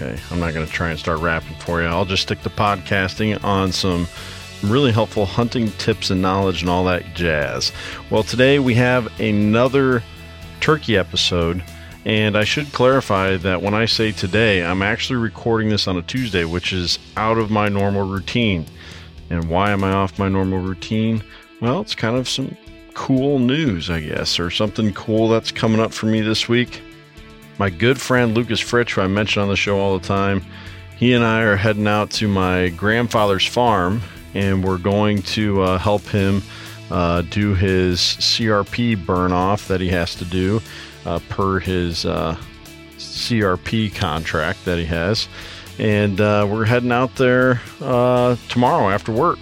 Okay, I'm not going to try and start rapping for you. I'll just stick to podcasting on some really helpful hunting tips and knowledge and all that jazz. Well, today we have another turkey episode. And I should clarify that when I say today, I'm actually recording this on a Tuesday, which is out of my normal routine. And why am I off my normal routine? Well, it's kind of some cool news, I guess, or something cool that's coming up for me this week. My good friend Lucas Fritch, who I mention on the show all the time, he and I are heading out to my grandfather's farm and we're going to uh, help him uh, do his CRP burn off that he has to do uh, per his uh, CRP contract that he has. And uh, we're heading out there uh, tomorrow after work.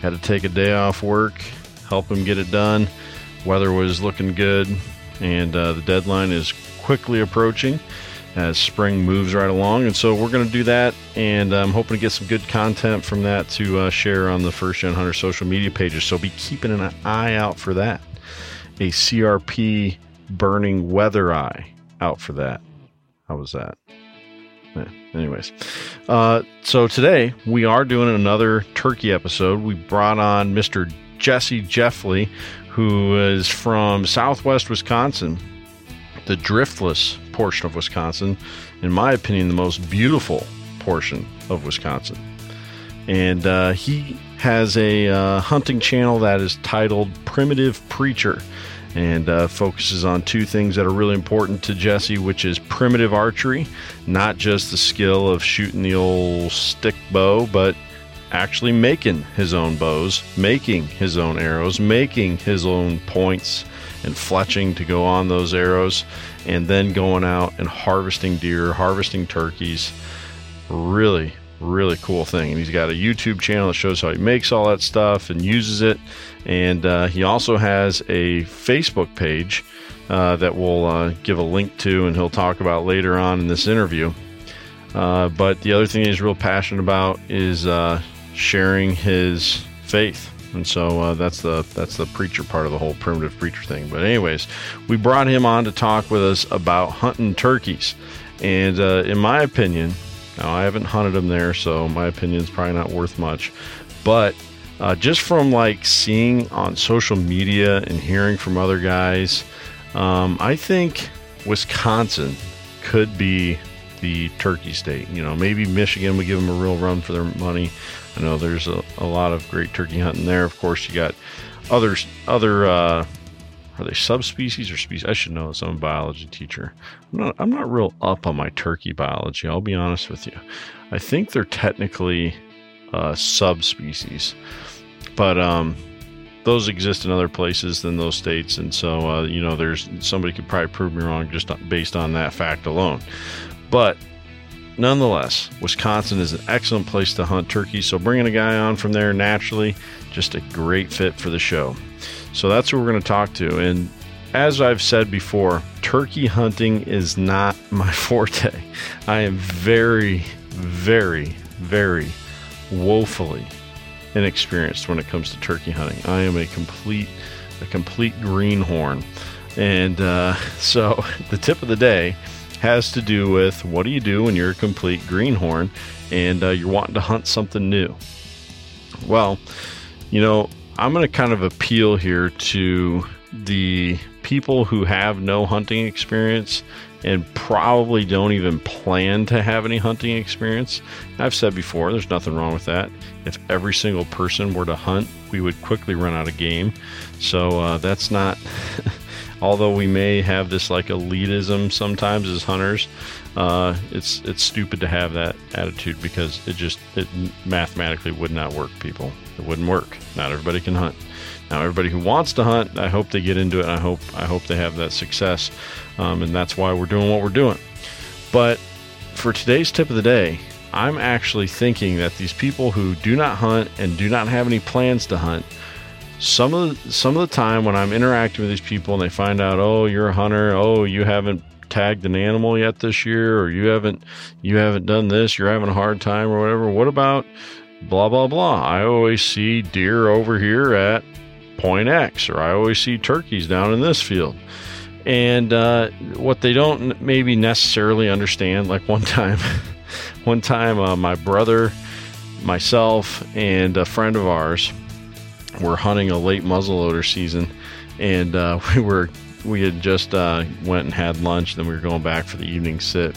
Had to take a day off work, help him get it done. Weather was looking good, and the deadline is quickly approaching as spring moves right along. And so we're going to do that, and I'm hoping to get some good content from that to uh, share on the First Gen Hunter social media pages. So be keeping an eye out for that. A CRP burning weather eye out for that. How was that? Anyways, uh, so today we are doing another turkey episode. We brought on Mr. Jesse Gjefle, who is from southwest Wisconsin, the driftless portion of Wisconsin, in my opinion, the most beautiful portion of Wisconsin. And uh, he has a uh, hunting channel that is titled Primitive Preacher and uh, focuses on two things that are really important to Jesse, which is primitive archery, not just the skill of shooting the old stick bow, but actually making his own bows, making his own arrows, making his own points and fletching to go on those arrows, and then going out and harvesting deer, harvesting turkeys. Really, really cool thing. And he's got a YouTube channel that shows how he makes all that stuff and uses it. And uh, he also has a Facebook page uh, that we'll uh, give a link to, and he'll talk about later on in this interview. Uh, but the other thing he's real passionate about is uh, sharing his faith. And so uh, that's the that's the preacher part of the whole primitive preacher thing. But anyways, we brought him on to talk with us about hunting turkeys. And uh, in my opinion, now I haven't hunted them there, so my opinion is probably not worth much. But uh, just from like seeing on social media and hearing from other guys, um, I think Wisconsin could be the turkey state. You know, maybe Michigan would give them a real run for their money. I know there's a, a lot of great turkey hunting there. Of course, you got others, other, uh, are they subspecies or species? I should know this. I'm a biology teacher. I'm not, I'm not real up on my turkey biology. I'll be honest with you. I think they're technically uh, subspecies, but um, those exist in other places than those states. And so, uh, you know, there's somebody could probably prove me wrong just based on that fact alone. But nonetheless, Wisconsin is an excellent place to hunt turkey. So bringing a guy on from there naturally, just a great fit for the show. So that's who we're going to talk to. And as I've said before, turkey hunting is not my forte. I am very, very, very woefully inexperienced when it comes to turkey hunting. I am a complete, a complete greenhorn. And uh, so the tip of the day has to do with what do you do when you're a complete greenhorn and uh, you're wanting to hunt something new. Well, you know, I'm going to kind of appeal here to the people who have no hunting experience and probably don't even plan to have any hunting experience. I've said before, there's nothing wrong with that. If every single person were to hunt, we would quickly run out of game. So uh, that's not. although we may have this like elitism sometimes as hunters, uh, it's it's stupid to have that attitude because it just it mathematically would not work. People, it wouldn't work. Not everybody can hunt. Now, everybody who wants to hunt, I hope they get into it. I hope I hope they have that success, um, and that's why we're doing what we're doing. But for today's tip of the day, I'm actually thinking that these people who do not hunt and do not have any plans to hunt, some of the, some of the time when I'm interacting with these people and they find out, oh, you're a hunter, oh, you haven't tagged an animal yet this year, or you haven't you haven't done this, you're having a hard time or whatever. What about blah blah blah? I always see deer over here at point X, or I always see turkeys down in this field. And uh, what they don't maybe necessarily understand, like one time, one time, uh, my brother, myself, and a friend of ours were hunting a late muzzleloader season, and uh, we were we had just uh, went and had lunch, then we were going back for the evening sit,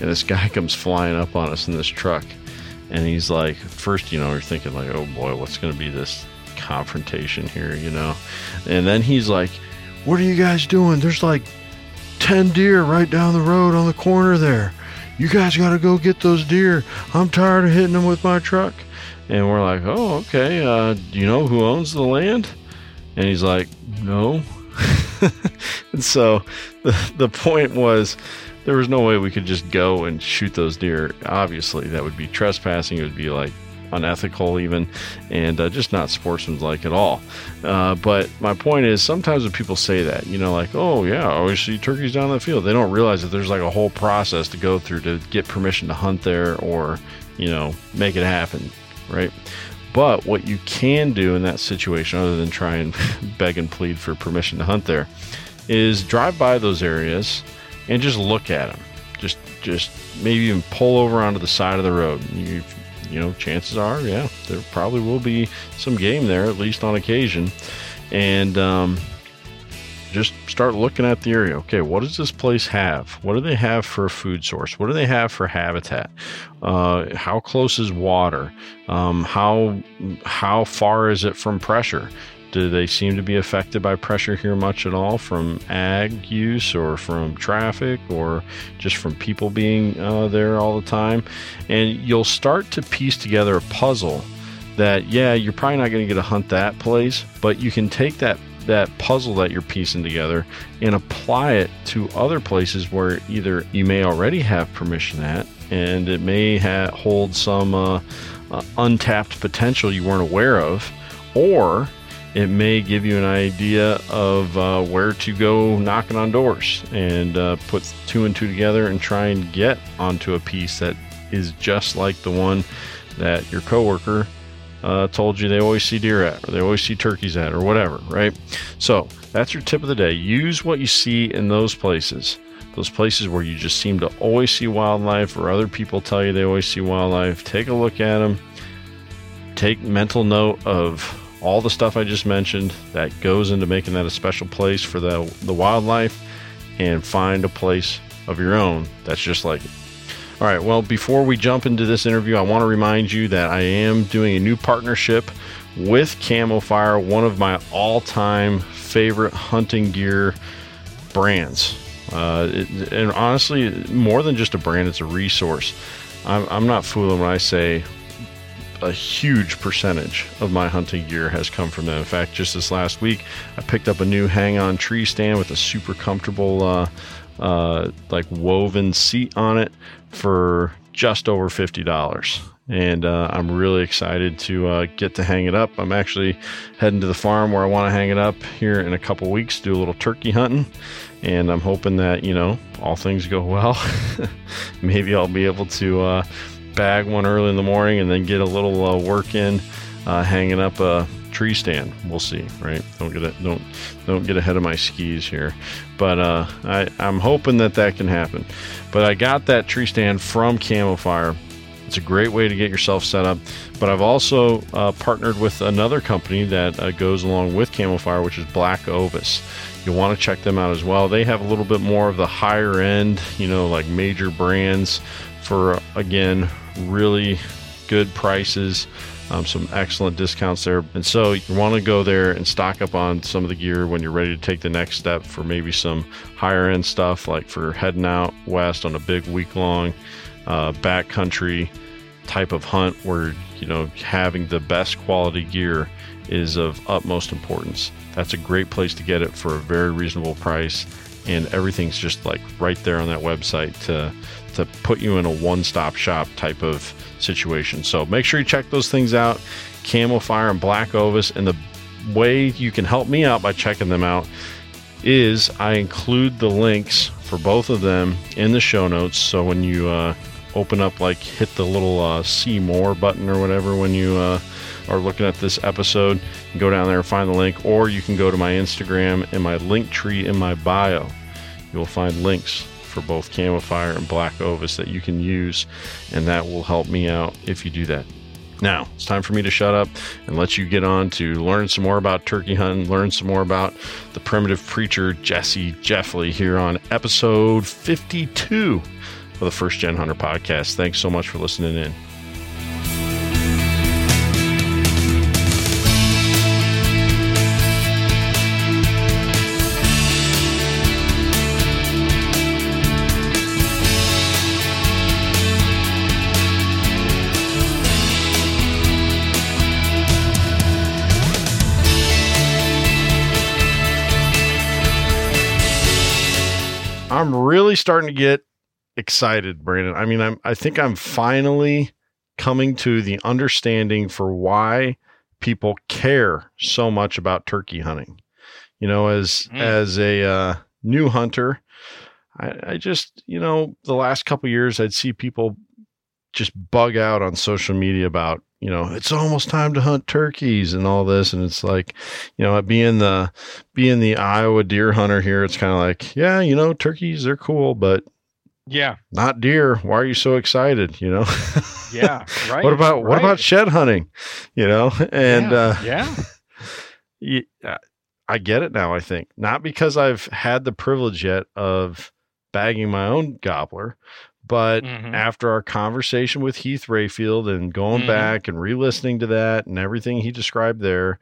and this guy comes flying up on us in this truck, and he's like, first, you know, you're thinking like, oh boy, what's going to be this confrontation here, you know, and then he's like, what are you guys doing? There's like ten deer right down the road on the corner there. You guys got to go get those deer. I'm tired of hitting them with my truck. And we're like, oh, okay. Uh, do you know who owns the land? And he's like, no. and so the, the point was there was no way we could just go and shoot those deer. Obviously, that would be trespassing. It would be like unethical, even, and uh, just not sportsmanlike at all. Uh, but my point is, sometimes when people say that, you know, like, oh, yeah, I always see turkeys down the field, they don't realize that there's like a whole process to go through to get permission to hunt there or, you know, make it happen, right? But what you can do in that situation, other than try and beg and plead for permission to hunt there, is drive by those areas and just look at them. Just, just maybe even pull over onto the side of the road. You, you know, chances are, yeah, there probably will be some game there, at least on occasion. And um, just start looking at the area. Okay, what does this place have? What do they have for a food source? What do they have for habitat? Uh, how close is water? Um, how how far is it from pressure? Do they seem to be affected by pressure here much at all from ag use or from traffic or just from people being uh, there all the time? And you'll start to piece together a puzzle that, yeah, you're probably not going to get to hunt that place, but you can take that that puzzle that you're piecing together and apply it to other places where either you may already have permission at and it may ha- hold some uh, uh, untapped potential you weren't aware of, or it may give you an idea of uh, where to go knocking on doors and uh, put two and two together and try and get onto a piece that is just like the one that your coworker uh, told you they always see deer at, or they always see turkeys at, or whatever, right? So that's your tip of the day. Use what you see in those places, those places where you just seem to always see wildlife, or other people tell you they always see wildlife. Take a look at them. Take mental note of all the stuff I just mentioned that goes into making that a special place for the, the wildlife, and find a place of your own that's just like it. All right, well, before we jump into this interview, I want to remind you that I am doing a new partnership with Camofire, one of my all time favorite hunting gear brands. Uh, it, and honestly, more than just a brand, it's a resource. I'm, I'm not fooling when I say a huge percentage of my hunting gear has come from them. In fact, just this last week, I picked up a new hang on tree stand with a super comfortable, uh, uh, like woven seat on it for just over $50. And uh, I'm really excited to uh, get to hang it up. I'm actually heading to the farm where I want to hang it up here in a couple weeks, do a little turkey hunting. And I'm hoping that, you know, all things go well. Maybe I'll be able to uh, bag one early in the morning and then get a little uh, work in uh, hanging up a tree stand. We'll see, right? Don't get it, don't don't get ahead of my skis here, but uh, I I'm hoping that that can happen. But I got that tree stand from Camofire. It's a great way to get yourself set up. But I've also uh, partnered with another company that uh, goes along with Camofire, which is Black Ovis. You'll want to check them out as well. They have a little bit more of the higher end, you know, like major brands for, again, really good prices um, some excellent discounts there. And so you want to go there and stock up on some of the gear when you're ready to take the next step for maybe some higher end stuff, like for heading out west on a big week long uh, backcountry type of hunt where, you know, having the best quality gear is of utmost importance. That's a great place to get it for a very reasonable price and everything's just like right there on that website to to put you in a one-stop shop type of situation. So make sure you check those things out. Camofire and Black Ovis, and the way you can help me out by checking them out is I include the links for both of them in the show notes. So when you uh, open up, like hit the little uh, see more button or whatever when you uh, are looking at this episode, go down there and find the link, or you can go to my Instagram and my link tree in my bio. You'll find links for both Camofire and Black Ovis that you can use, and that will help me out if you do that. Now, it's time for me to shut up and let you get on to learn some more about turkey hunting, learn some more about the primitive preacher Jesse Gjefle here on episode 52 of the First Gen Hunter podcast. Thanks so much for listening in. I'm really starting to get excited, Brandon. I mean, I'm I think I'm finally coming to the understanding for why people care so much about turkey hunting. You know, as mm. as a uh, new hunter, I, I just you know the last couple years I'd see people just bug out on social media about you know it's almost time to hunt turkeys and all this and it's like you know being the being the iowa deer hunter here it's kind of like yeah you know turkeys they're cool but yeah. not deer. Why are you so excited? You know? Yeah right what about right. what about shed hunting? You know? And yeah, uh yeah. yeah i get it now i think. Not because i've had the privilege yet of bagging my own gobbler but mm-hmm. after our conversation with Heath Rayfield and going mm-hmm. back and re listening to that and everything he described there,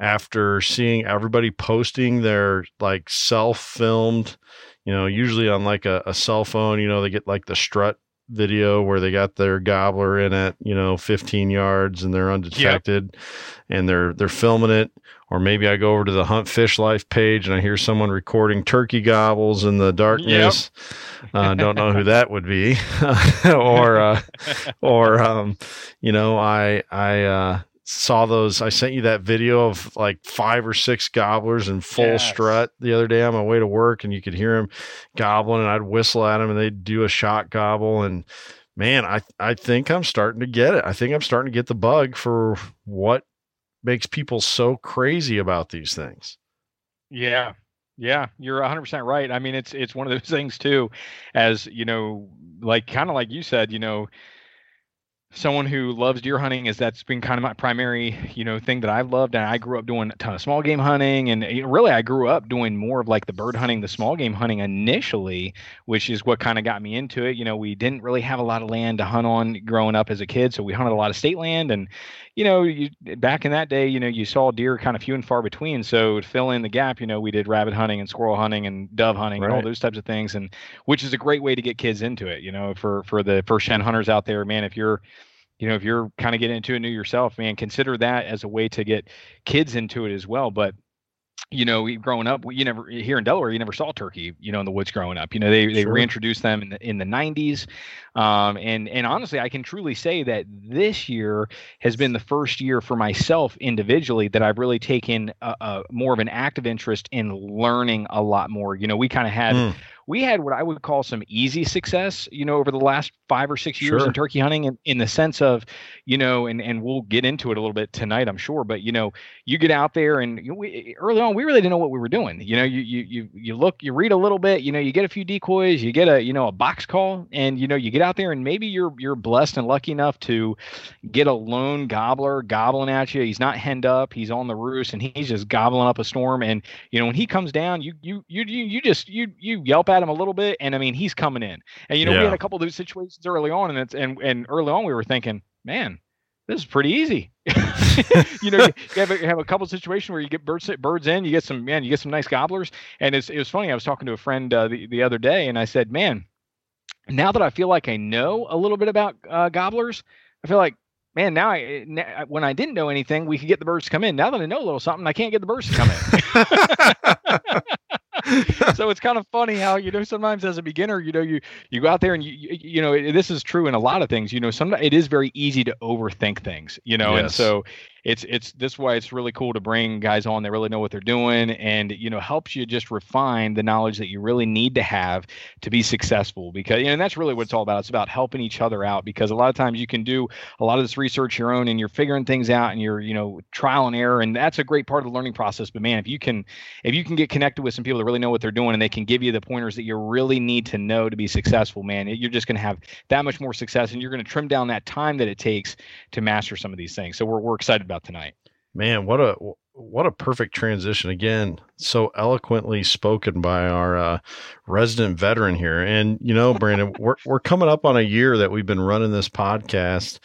after seeing everybody posting their like self filmed, you know, usually on like a, a cell phone, you know, they get like the strut video where they got their gobbler in at you know 15 yards and they're undetected yep. and they're they're filming it or maybe I go over to the Hunt Fish Life page and I hear someone recording turkey gobbles in the darkness. Yep. uh, don't know who that would be, or uh, or um, you know, I I uh, saw those. I sent you that video of like five or six gobblers in full yes. strut the other day on my way to work, and you could hear them gobbling, and I'd whistle at them, and they'd do a shot gobble, and man, I I think I'm starting to get it. I think I'm starting to get the bug for what makes people so crazy about these things. Yeah. Yeah, you're 100% right. I mean, it's it's one of those things too as, you know, like kind of like you said, you know, someone who loves deer hunting is that's been kind of my primary you know thing that i've loved. And i grew up doing a ton of small game hunting. And really i grew up doing more of like the bird hunting the small game hunting initially which is what kind of got me into it. You know we didn't really have a lot of land to hunt on growing up as a kid. So we hunted a lot of state land and you know you, back in that day you know you saw deer kind of few and far between so to fill in the gap you know we did rabbit hunting and squirrel hunting and dove hunting right. and all those types of things and which is a great way to get kids into it you know for for the first gen hunters out there man if you're you know, if you're kind of getting into it new yourself, man, consider that as a way to get kids into it as well. But you know, growing up, you never here in Delaware, you never saw turkey, you know, in the woods growing up. You know, they they sure. reintroduced them in the in the 90s, um, and and honestly, I can truly say that this year has been the first year for myself individually that I've really taken a, a more of an active interest in learning a lot more. You know, we kind of had. Mm we had what I would call some easy success, you know, over the last five or six years sure. in turkey hunting in, in the sense of, you know, and, and we'll get into it a little bit tonight, I'm sure, but you know, you get out there and we, early on, we really didn't know what we were doing. You know, you, you, you, you look, you read a little bit, you know, you get a few decoys, you get a, you know, a box call and, you know, you get out there and maybe you're, you're blessed and lucky enough to get a lone gobbler gobbling at you. He's not henned up. He's on the roost and he's just gobbling up a storm. And, you know, when he comes down, you, you, you, you, you just, you, you yelp at him a little bit, and I mean he's coming in. And you know, yeah. we had a couple of those situations early on, and it's and and early on we were thinking, man, this is pretty easy. you know, you have a, you have a couple situations where you get birds birds in, you get some man, you get some nice gobblers, and it's it was funny. I was talking to a friend uh, the the other day, and I said, man, now that I feel like I know a little bit about uh, gobblers, I feel like man, now I now, when I didn't know anything, we could get the birds to come in. Now that I know a little something, I can't get the birds to come in. so it's kind of funny how you know sometimes as a beginner, you know, you you go out there and you you, you know it, this is true in a lot of things. You know, sometimes it is very easy to overthink things. You know, and so it's it's this is why it's really cool to bring guys on that really know what they're doing and you know helps you just refine the knowledge that you really need to have to be successful because you know and that's really what it's all about. It's about helping each other out because a lot of times you can do a lot of this research your own and you're figuring things out and you're you know trial and error and that's a great part of the learning process. But man if you can if you can get connected with some people that really know what they're doing and they can give you the pointers that you really need to know to be successful man you're just going to have that much more success and you're going to trim down that time that it takes to master some of these things. So we're, we're excited about tonight Man, what a what a perfect transition again. So eloquently spoken by our uh, resident veteran here. And you know, Brandon, we're we're coming up on a year that we've been running this podcast,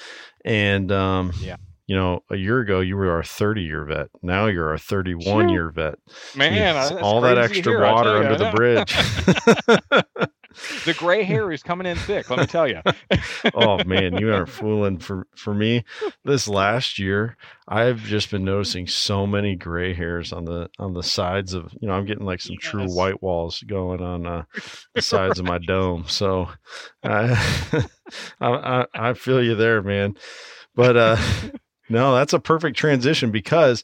and um, Yeah. You know, a year ago you were our 30 year vet. Now you're our 31 year vet. man all that extra water under the bridge. the gray hair is coming in thick let me tell you oh man, you aren't fooling for for me. This last year, I've just been noticing so many gray hairs on the on the sides of you know I'm getting like some true white walls going on uh, the sides of my dome. So I, I I I feel you there, man. But uh, no, that's a perfect transition because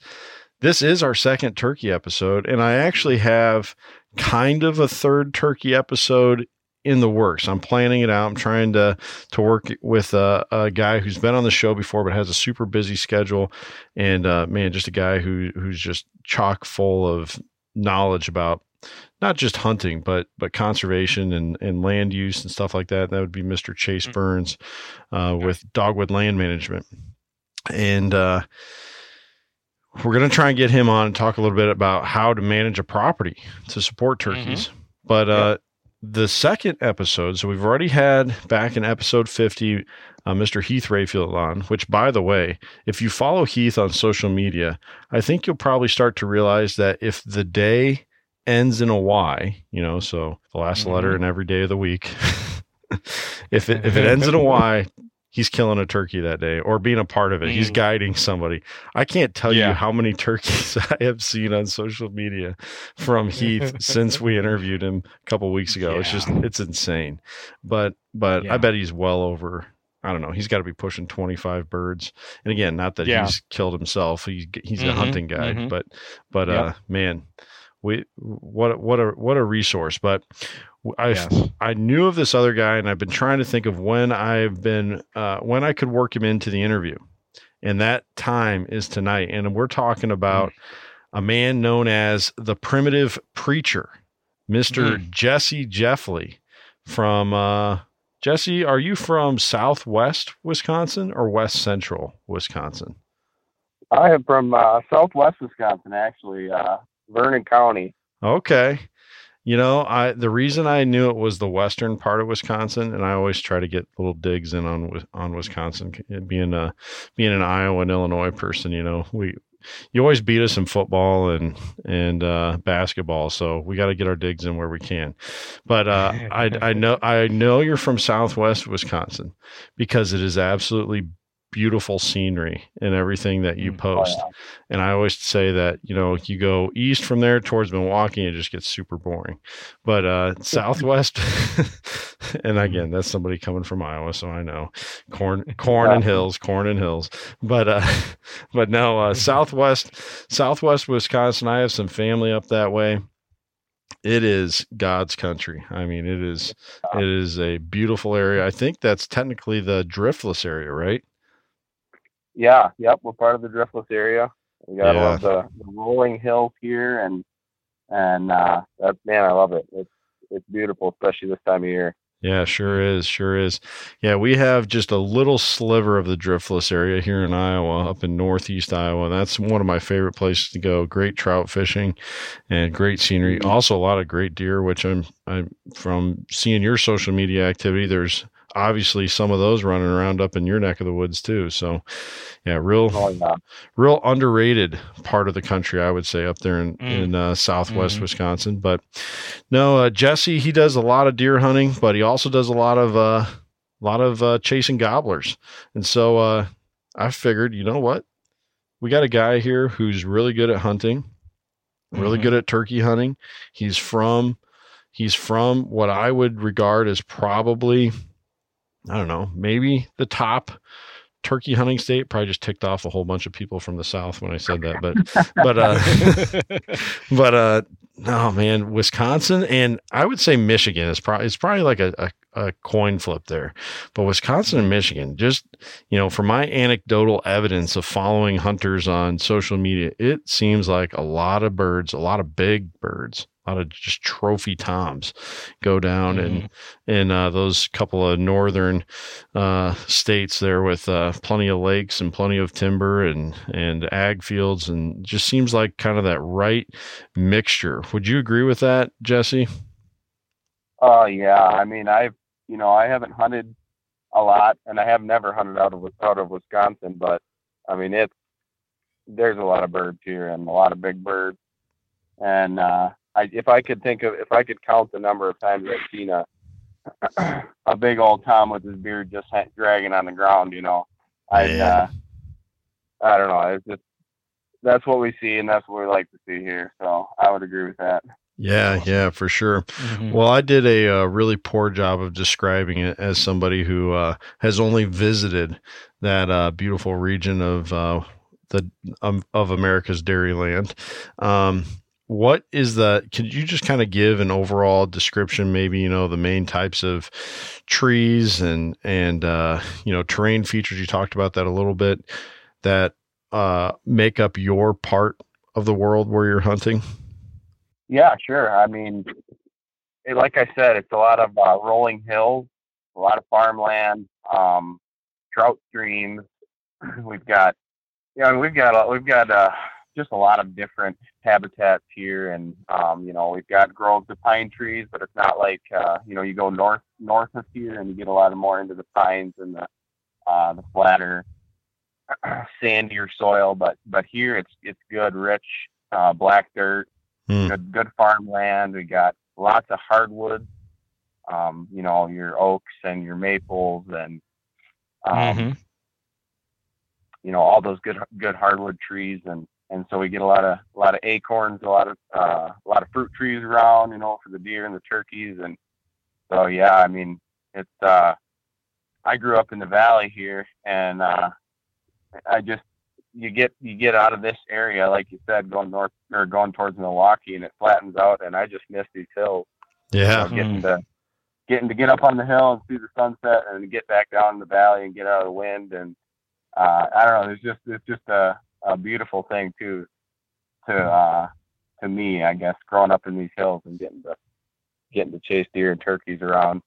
this is our second turkey episode, and I actually have kind of a third turkey episode in the works. I'm planning it out. I'm trying to to work with a, a guy who's been on the show before, but has a super busy schedule, and uh, man, just a guy who who's just chock full of knowledge about not just hunting, but but conservation and and land use and stuff like that. That would be Mr. Chase Mhm. Burns uh, with Dogwood Land Management, and. Uh, we're going to try and get him on and talk a little bit about how to manage a property to support turkeys. But uh, the second episode, so we've already had back in episode 50, uh, Mr. Heath Rayfield on, which, by the way, if you follow Heath on social media, I think you'll probably start to realize that if the day ends in a Y, you know, so the last letter in every day of the week, if it, if it ends in a Y, he's killing a turkey that day or being a part of it. He's Mm. guiding somebody. I can't tell you how many turkeys I have seen on social media from Heath since we interviewed him a couple weeks ago. It's just it's insane. But but I bet he's well over I don't know. He's got to be pushing 25 birds. And again, not that Yeah. he's killed himself. He's he's a Mhm, hunting guy, mhm. but but Yep. uh man, we what a- what a what a resource. But I yes. I knew of this other guy, and I've been trying to think of when I've been uh, when I could work him into the interview, and that time is tonight. And we're talking about a man known as the primitive preacher, Mister Jesse Gjefle from uh, Jesse. Are you from Southwest Wisconsin or West Central Wisconsin? I am from uh, Southwest Wisconsin, actually, uh, Vernon County. Okay. You know, I the reason I knew it was the western part of Wisconsin, and I always try to get little digs in on on Wisconsin. Being a being an Iowa and Illinois person, you know, we you always beat us in football and and uh, basketball, so we got to get our digs in where we can. But uh, I I know I know you're from Southwest Wisconsin because it is absolutely beautiful scenery and everything that you Mm. Oh, post. yeah. And I always say that, you know, you go east from there towards Milwaukee, it just gets super boring. But uh southwest and again, that's somebody coming from Iowa, so I know. Corn corn and hills, corn and hills. But uh but no, uh southwest southwest Wisconsin, I have some family up that way. It is God's country. I mean, it is it is a beautiful area. I think that's technically the driftless area, right? Yeah, yep, we're part of the driftless area. We got Yeah. the, the rolling hills here, and and uh, that man, I love it. It's it's beautiful, especially this time of year. Yeah, sure is. Sure is. Yeah, we have just a little sliver of the driftless area here in Iowa, up in northeast Iowa. That's one of my favorite places to go. Great trout fishing and great scenery. Also, a lot of great deer, which I'm, I'm from seeing your social media activity. There's obviously some of those running around up in your neck of the woods too. So, yeah, real Oh yeah, real underrated part of the country, I would say, up there in, Mm. in uh, southwest Mhm. Wisconsin. But no, uh, Jesse, he does a lot of deer hunting, but he also does a lot of uh, a lot of uh, chasing gobblers. And so uh, I figured, you know what, we got a guy here who's really good at hunting. really Mhm. good at turkey hunting. He's from he's from what I would regard as probably I don't know, maybe the top turkey hunting state. Probably just ticked off a whole bunch of people from the south when I said that, but but uh but uh oh man wisconsin and i would say michigan is probably it's probably like a, a, a coin flip there but wisconsin and michigan just you know from my anecdotal evidence of following hunters on social media it seems like a lot of birds a lot of big birds a lot of just trophy toms go down and in uh, those couple of northern uh, states there with uh, plenty of lakes and plenty of timber and and ag fields and just seems like kind of that right mixture. Would you agree with that, Jesse? Oh yeah, I mean I've you know I haven't hunted a lot, and I have never hunted out of out of Wisconsin, but I mean it's there's a lot of birds here and a lot of big birds, and uh, I if I could think of if I could count the number of times I've seen a a big old tom with his beard just ha- dragging on the ground, you know, I'd Yeah. uh, I don't know, it's just that's what we see and that's what we like to see here, so I would agree with that. Yeah, yeah, for sure. Mhm. Well, I did a, uh really poor job of describing it as somebody who uh, has only visited that uh, beautiful region of uh, the um, of America's Dairyland. Um, what is the? Could you just kind of give an overall description? Maybe you know the main types of trees and and uh, you know terrain features. You talked about that a little bit. That uh, make up your part of the world where you're hunting. Yeah, sure. I mean, like I said, it's a lot of uh, rolling hills, a lot of farmland, um, trout streams. We've got, yeah, we've got we've got uh, just a lot of different habitats here, and um, you know, we've got groves of pine trees, but it's not like uh, you know, you go north north of here, and you get a lot of more into the pines and the uh, the flatter, sandier soil. But but here it's it's good, rich uh, black dirt Hmm. good good farmland. We got lots of hardwoods. Um, you know, your oaks and your maples and um, Mhm. you know all those good good hardwood trees and and so we get a lot of a lot of acorns, a lot of uh, a lot of fruit trees around. You know, for the deer and the turkeys and so yeah. I mean, it's uh, I grew up in the valley here and uh, I just you get you get out of this area, like you said, going north or going towards Milwaukee, and it flattens out. And I just miss these hills. You Yeah, know, getting to getting to get up on the hill and see the sunset, and get back down in the valley and get out of the wind. And uh, I don't know, it's just it's just a, a beautiful thing too, to uh, to me, I guess, growing up in these hills and getting to getting to chase deer and turkeys around.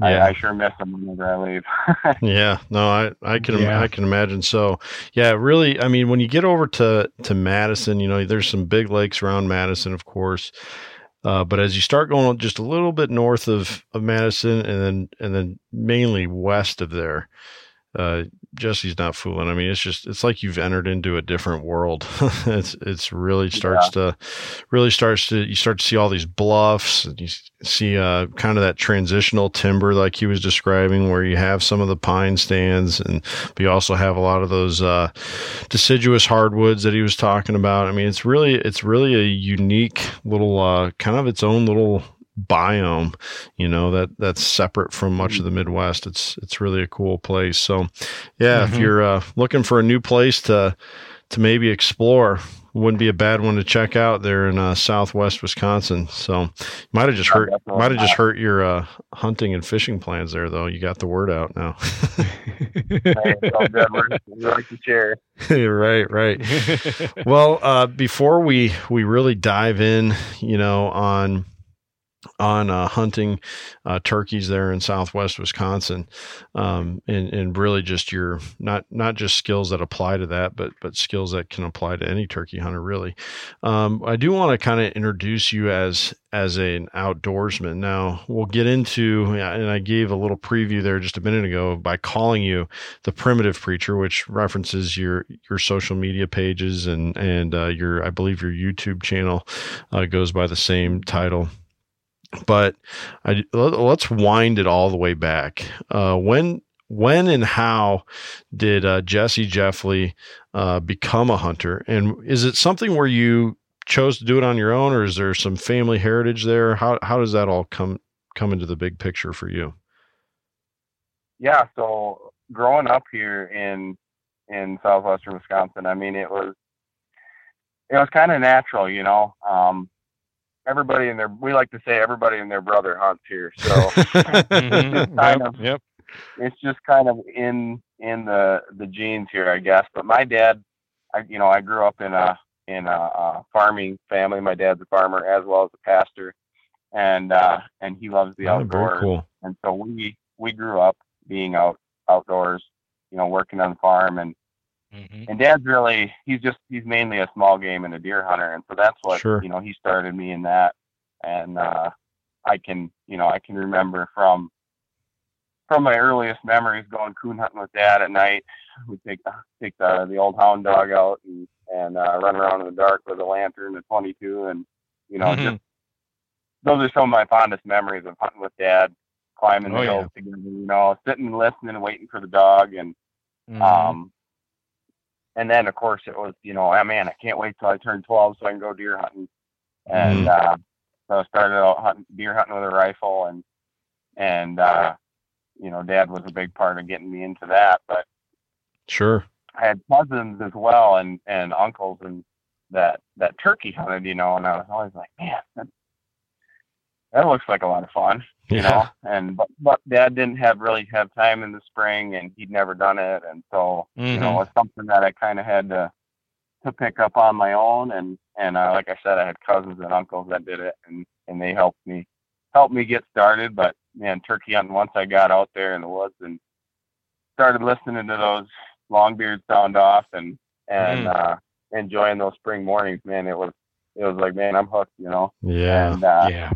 Yeah. I, I sure miss them whenever I leave. Yeah, no, I I can Yeah. I can imagine. So, yeah, really, I mean, when you get over to to Madison, you know, there's some big lakes around Madison, of course. Uh, but as you start going just a little bit north of, of Madison, and then and then mainly west of there, uh, Jesse's not fooling. I mean, it's just it's like you've entered into a different world. it's it's really starts to really starts to you start to see all these bluffs and you see uh, kind of that transitional timber like he was describing where you have some of the pine stands and but you also have a lot of those uh, deciduous hardwoods that he was talking about i mean it's really it's really a unique little uh, kind of its own little biome you know that that's separate from much of the midwest. It's it's really a cool place. So yeah if Mhm. you're uh, looking for a new place to to maybe explore wouldn't be a bad one to check out there in uh, southwest wisconsin. So might have just hurt might have just hurt your uh, hunting and fishing plans there though. You got the word out now. Hey, it's all good. We're, we like to share. right right. Well uh, before we we really dive in you know on on uh, hunting uh, turkeys there in southwest wisconsin um, and, and really just your not not just skills that apply to that but but skills that can apply to any turkey hunter really. Um, i do want to kind of introduce you as as an outdoorsman. Now we'll get into and i gave a little preview there just a minute ago by calling you the primitive preacher which references your your social media pages and and uh, your i believe your youtube channel uh, goes by the same title but I, let- let's wind it all the way back uh, when when and how did uh, jesse Gjefle uh, become a hunter and is it something where you chose to do it on your own, or is there some family heritage there? How how does that all come come into the big picture for you? Yeah, so growing up here in in southwestern Wisconsin, I mean, it was it was kind of natural, you know. Um, everybody in their we like to say everybody and their brother hunts here, so Mhm. kind Yep, of- yep. it's just kind of in in the the genes here, I guess. But my dad, I you know, I grew up in a in a, a farming family. My dad's a farmer as well as a pastor, and uh, and he loves the Oh, outdoors. cool. And so we we grew up being out outdoors, you know, working on the farm and Mhm. and dad's really he's just he's mainly a small game and a deer hunter and so that's what Sure. you know he started me in that and uh i can you know i can remember from from my earliest memories going coon hunting with dad at night we take take the the old hound dog out and and uh run around in the dark with a lantern and 22 and you know Mhm. just those are some of my fondest memories of hunting with dad climbing the Oh, yeah. hills together you know sitting and listening and waiting for the dog and Mhm. um, and then of course it was, you know, oh man, I can't wait till I turn 12 so I can go deer hunting. And uh, so I started out hunting, deer hunting with a rifle, and and uh, you know, Dad was a big part of getting me into that. But Sure. I had cousins as well, and and uncles, and that that turkey hunted, you know, and I was always like, man, that, looks like a lot of fun you Yeah. know and but, but dad didn't have really have time in the spring and he'd never done it and so you know Mhm. it's something that i kind of had to to pick up on my own and and uh, like i said i had cousins and uncles that did it and and they helped me helped me get started but man turkey hunting once i got out there in the woods and started listening to those longbeards sound off and and Mm. uh enjoying those spring mornings man it was it was like man i'm hooked you know Yeah. and uh yeah.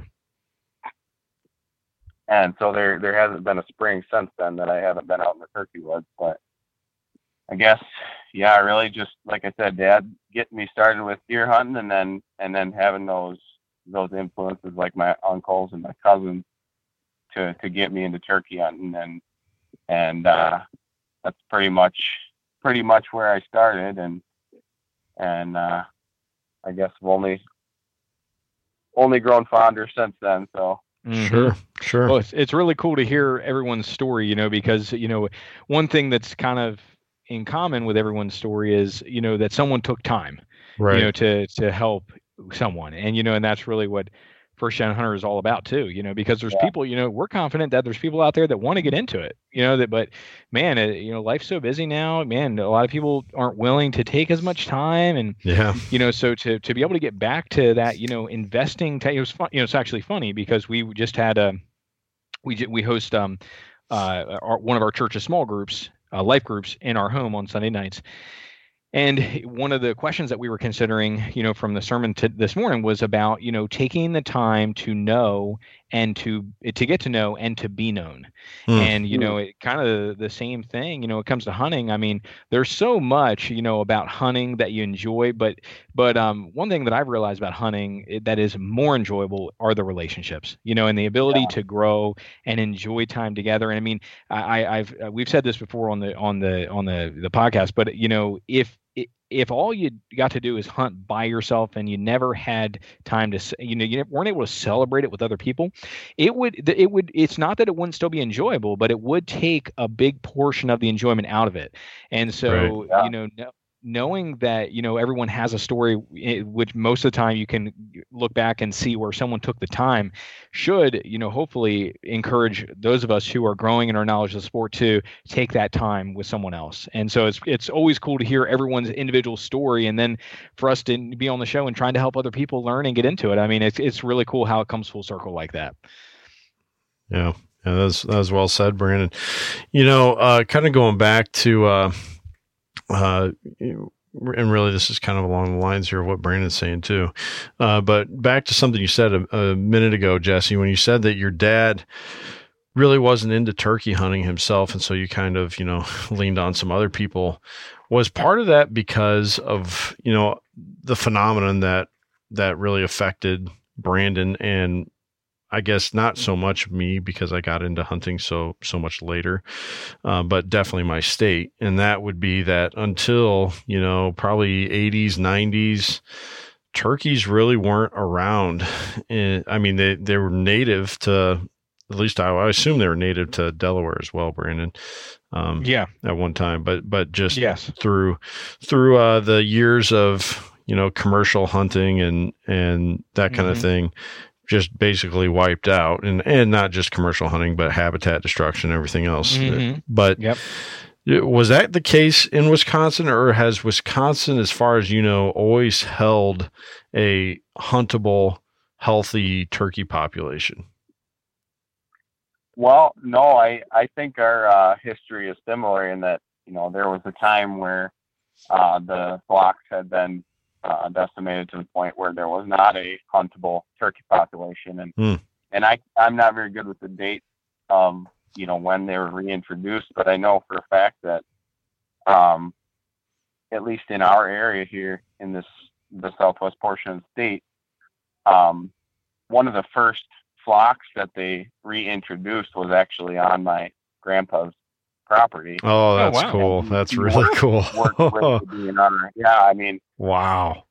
And so there there hasn't been a spring since then that I haven't been out in the turkey woods. But I guess yeah, really just like I said, Dad getting me started with deer hunting, and then and then having those those influences like my uncles and my cousins to to get me into turkey hunting, and and uh, that's pretty much pretty much where I started, and and uh, I guess I've only only grown fonder since then. So. Sure. Sure. Well, it's, it's really cool to hear everyone's story, you know, because, you know, one thing that's kind of in common with everyone's story is, you know, that someone took time, right. you know, to, to help someone. And, you know, and that's really what First Gen Hunter is all about too, you know, because there's Yeah. people, you know, we're confident that there's people out there that want to get into it, you know, that, but man, it, you know, life's so busy now, man, a lot of people aren't willing to take as much time and, yeah. you know so to to be able to get back to that you know investing t- it was fun you know it's actually funny because we just had a we we host um uh our, one of our church's small groups uh, life groups in our home on sunday nights. And one of the questions that we were considering you know from the sermon this morning was about you know taking the time to know and to to get to know and to be known Hmm. and you know it kind of the same thing you know it comes to hunting i mean there's so much you know about hunting that you enjoy but but um one thing that i've realized about hunting that is more enjoyable are the relationships you know and the ability Yeah. to grow and enjoy time together and i mean i I- i've uh, we've said this before on the on the on the the podcast but you know if i- if all you got to do is hunt by yourself and you never had time to you know you weren't able to celebrate it with other people it would it would it's not that it wouldn't still be enjoyable but it would take a big portion of the enjoyment out of it and so Yeah. you know no, knowing that you know everyone has a story eh, which most of the time you can look back and see where someone took the time should you know hopefully encourage those of us who are growing in our knowledge of the sport to take that time with someone else. And so it's it's always cool to hear everyone's individual story and then for us to be on the show and trying to help other people learn and get into it. I mean it's it's really cool how it comes full circle like that. Yeah, yeah, that's that was well said, Brandon. You know, uh, kind of going back to, uh, uh, and really, this is kind of along the lines here of what Brandon's saying too. Uh, but back to something you said a, a minute ago, Jesse, when you said that your dad really wasn't into turkey hunting himself, and so you kind of, you know, leaned on some other people. Was part of that because of you know the phenomenon that that really affected Brandon and I guess not so much me because I got into hunting so so much later, uh, but definitely my state, and that would be that until you know probably 80s, 90s, turkeys really weren't around. In, I mean, they they were native to at least I, I assume they were native to Delaware as well, Brandon. Um, yeah, at one time, but but just yes. through through uh, the years of you know commercial hunting and and that kind mm-hmm. of thing, just basically wiped out, and and not just commercial hunting, but habitat destruction, everything else. Mm-hmm. But yep. Was that the case in Wisconsin, or has Wisconsin, as far as you know, always held a huntable, healthy turkey population? Well, no, I, I think our uh, history is similar in that, you know, there was a time where uh, the flocks had been uh, decimated to the point where there was not a huntable turkey population. And, mm. and I, I'm not very good with the date of, you know, when they were reintroduced, but I know for a fact that, um, at least in our area here in this, the southwest portion of the state, um, one of the first flocks that they reintroduced was actually on my grandpa's property. Oh, oh that's oh, wow. cool. That's really cool. yeah, I mean, wow.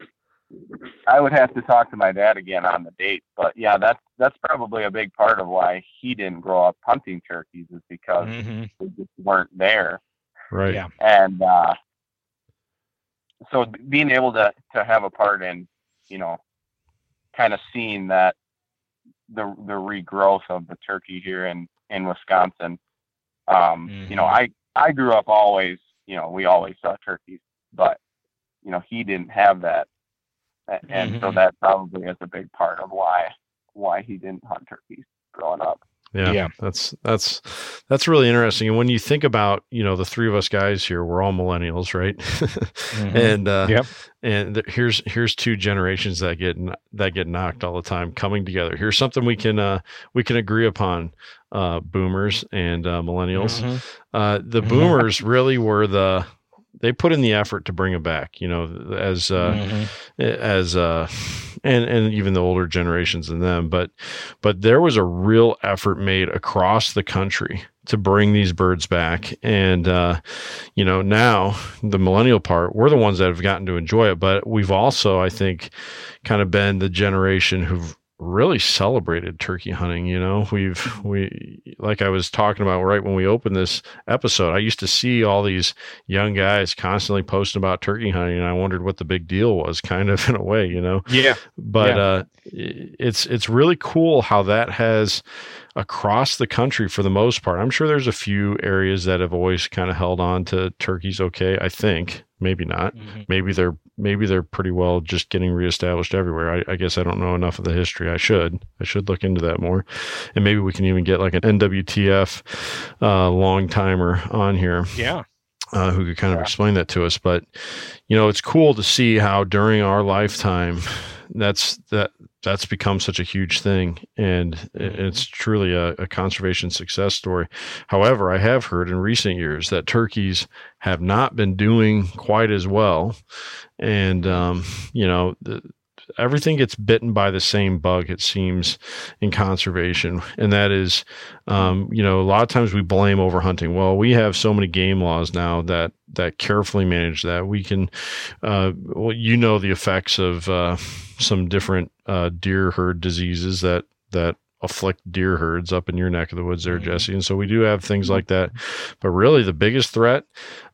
I would have to talk to my dad again on the date, but yeah, that's that's probably a big part of why he didn't grow up hunting turkeys is because mm-hmm. they just weren't there. Right. Yeah. And uh, so being able to to have a part in, you know, kind of seeing that the the regrowth of the turkey here in in Wisconsin. Um, mm-hmm. You know, mm-hmm. I I grew up always, you know, we always saw turkeys, but you know, he didn't have that, and mm-hmm. so that probably is a big part of why why he didn't hunt turkeys growing up. Yeah, yeah, that's that's that's really interesting. And when you think about, you know, the three of us guys here, we're all millennials, right? mm-hmm. And uh, yep. and th- here's here's two generations that get that get knocked all the time coming together. Here's something we can uh, we can agree upon. Uh, boomers and uh, millennials. Mm-hmm. Uh, the mm-hmm. boomers really were the they put in the effort to bring it back. You know, as uh, mm-hmm. as uh, and and even the older generations than them. But but there was a real effort made across the country to bring these birds back. And uh, you know, now the millennial part, we're the ones that have gotten to enjoy it. But we've also, I think, kind of been the generation who've really celebrated turkey hunting you know? We've we like i was talking about right when we opened this episode i used to see all these young guys constantly posting about turkey hunting and i wondered what the big deal was kind of in a way you know? Yeah. But yeah. uh it's it's really cool how that has across the country for the most part. I'm sure there's a few areas that have always kind of held on to turkeys okay i think. Maybe not. Mm-hmm. maybe they're maybe they're pretty well just getting reestablished everywhere. I, I, guess i don't know enough of the history. I should. I should look into that more. And maybe we can even get like an nwtf uh, long timer on here yeah. uh, who could kind of explain that to us. But you know it's cool to see how during our lifetime that's that that's become such a huge thing. And mm-hmm. it's truly a, a, conservation success story. However i have heard in recent years that turkeys have not been doing quite as well. And um, you know the, everything gets bitten by the same bug it seems in conservation. And that is um, you know a lot of times we blame overhunting. Well we have so many game laws now that that carefully manage that. We can uh, well you know the effects of uh, some different uh, deer herd diseases that that afflict deer herds up in your neck of the woods there, mm-hmm. Jesse. And so we do have things like that. But really, the biggest threat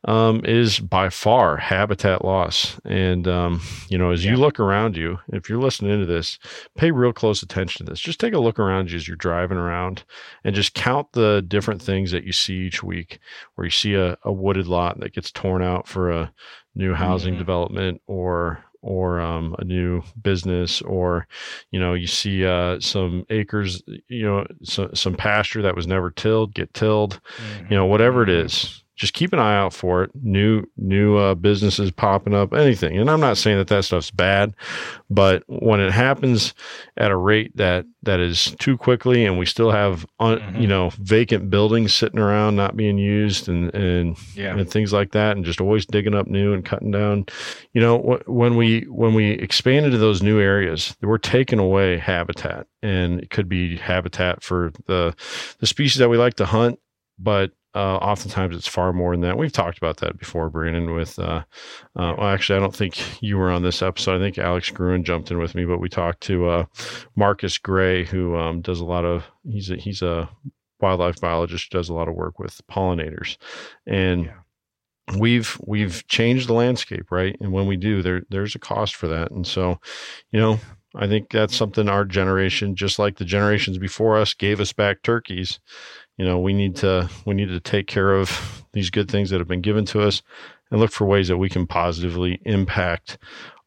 um, is by far habitat loss. And, um, you know, as yeah. you look around you, if you're listening to this, pay real close attention to this. Just take a look around you as you're driving around and just count the different things that you see each week where you see a, a wooded lot that gets torn out for a new housing mm-hmm. development or or um, a new business or you know you see uh, some acres you know so, some pasture that was never tilled get tilled mm-hmm. you know whatever it mm-hmm. is just keep an eye out for it. New new uh, businesses popping up, anything. And I'm not saying that that stuff's bad, but when it happens at a rate that that is too quickly, and we still have un, mm-hmm. you know vacant buildings sitting around not being used, and and yeah. and things like that, and just always digging up new and cutting down. You know, when we when we expand into those new areas, we're taking away habitat, and it could be habitat for the the species that we like to hunt but uh, oftentimes it's far more than that. We've talked about that before, Brandon. With uh, uh, well, actually, I don't think you were on this episode. I think Alex Gruin jumped in with me, but we talked to uh, Marcus Gray, who um, does a lot of he's a, he's a wildlife biologist who does a lot of work with pollinators, and. Yeah. We've we've changed the landscape, right? And when we do, there there's a cost for that. And so, you know, I think that's something our generation, just like the generations before us, gave us back turkeys. You know, we need to we need to take care of these good things that have been given to us, and look for ways that we can positively impact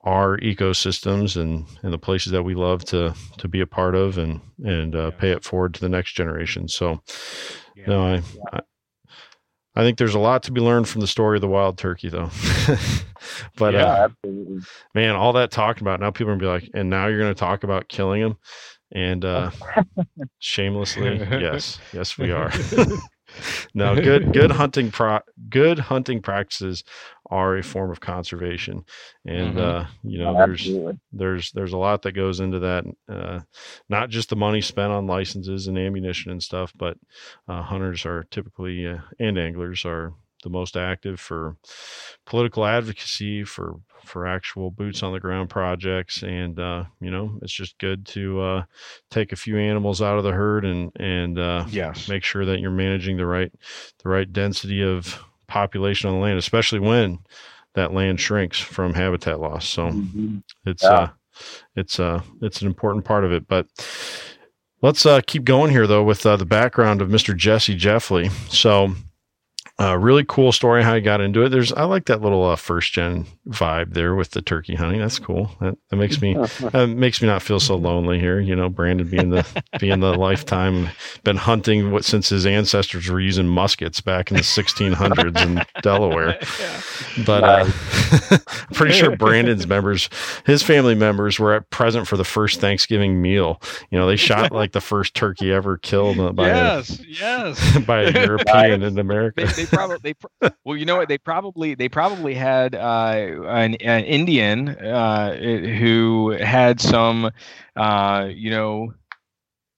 our ecosystems and, and the places that we love to to be a part of and and uh, Yeah. pay it forward to the next generation. So, Yeah. no, I, I I think there's a lot to be learned from the story of the wild turkey, though. but Yeah. uh, man, all that talking about now, people are gonna be like, and now you're going to talk about killing them, and uh, shamelessly, yes, yes, we are. no, good, good hunting pro, good hunting practices are a form of conservation, and Mhm. uh, you know, Oh, there's absolutely. there's there's a lot that goes into that. Uh, not just the money spent on licenses and ammunition and stuff, but uh, hunters are typically uh, and anglers are the most active for political advocacy for for actual boots on the ground projects and uh, you know it's just good to uh, take a few animals out of the herd and and uh, Yes. make sure that you're managing the right the right density of population on the land especially when that land shrinks from habitat loss so Mhm. it's Yeah. uh it's uh it's an important part of it but let's uh keep going here though with uh, the background of mr jesse Gjefle so uh, really cool story how he got into it. There's I like that little uh, first gen vibe there with the turkey hunting. That's cool. That, that makes me that makes me not feel so lonely here. You know, Brandon being the being the lifetime been hunting what since his ancestors were using muskets back in the 1600s in Delaware. But uh, I'm pretty sure Brandon's members, his family members, were at present for the first Thanksgiving meal. You know, they shot like the first turkey ever killed by yes. Yes. a, by a European in America. they, they probably they pro- well you know what they probably they probably had uh, an, an Indian uh, who had some uh, you know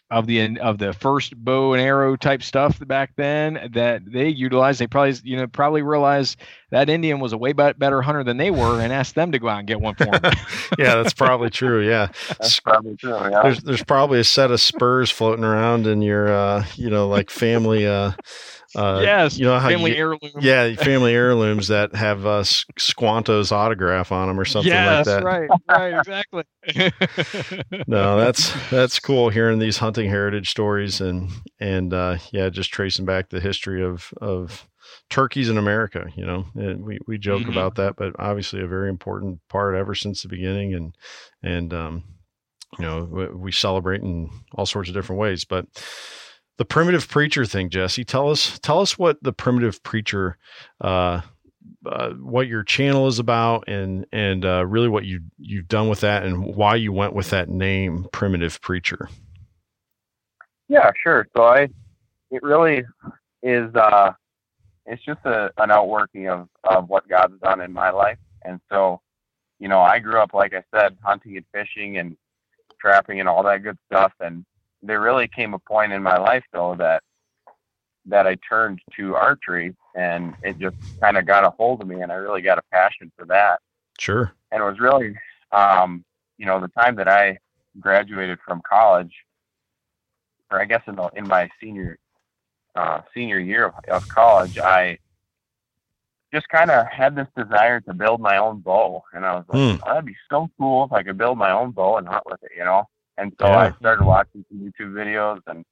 of the of the first bow and arrow type stuff back then that they utilized they probably you know probably realized that Indian was a way better hunter than they were and asked them to go out and get one for them. yeah, that's probably true. Yeah. That's probably true. Yeah. There's there's probably a set of spurs floating around in your uh you know like family uh uh yes, you know how family you, heirloom. yeah family heirlooms that have uh Squanto's autograph on them or something yes, like that. That's right, right, exactly. no, that's that's cool hearing these hunting heritage stories and and uh, yeah, just tracing back the history of of turkeys in America. You know, and we we joke Mhm. about that, but obviously a very important part ever since the beginning, and and um, you know we, we celebrate in all sorts of different ways, but. The primitive preacher thing, Jesse. Tell us, tell us what the primitive preacher, uh, uh, what your channel is about, and and uh, really what you you've done with that, and why you went with that name, primitive preacher. Yeah, sure. So I, it really is. uh It's just a, an outworking of of what God's done in my life, and so, you know, I grew up like I said, hunting and fishing and trapping and all that good stuff, and there really came a point in my life though that that I turned to archery, and it just kind of got a hold of me, and I really got a passion for that Sure. and it was really um, you know the time that I graduated from college, or I guess in the in my senior uh, senior year of, of college, I just kind of had this desire to build my own bow, and I was like, Hmm. oh, that'd be so cool if I could build my own bow and hunt with it, you know. And so Yeah. I started watching some YouTube videos and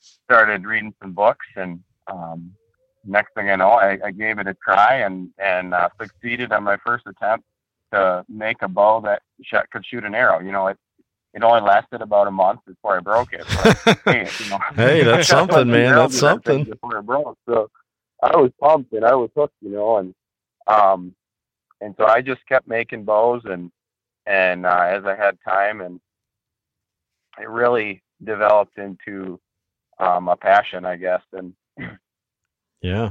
started reading some books, and um, next thing I know, I, I gave it a try and and uh, succeeded on my first attempt to make a bow that shot, could shoot an arrow. You know, it it only lasted about a month before I broke it. But, hey, you know, Hey, that's something, man. That's something. Before it broke, so I was pumped and I was hooked, you know, and um, and so I just kept making bows and and uh, as I had time and it really developed into um, a passion, I guess, and Yeah.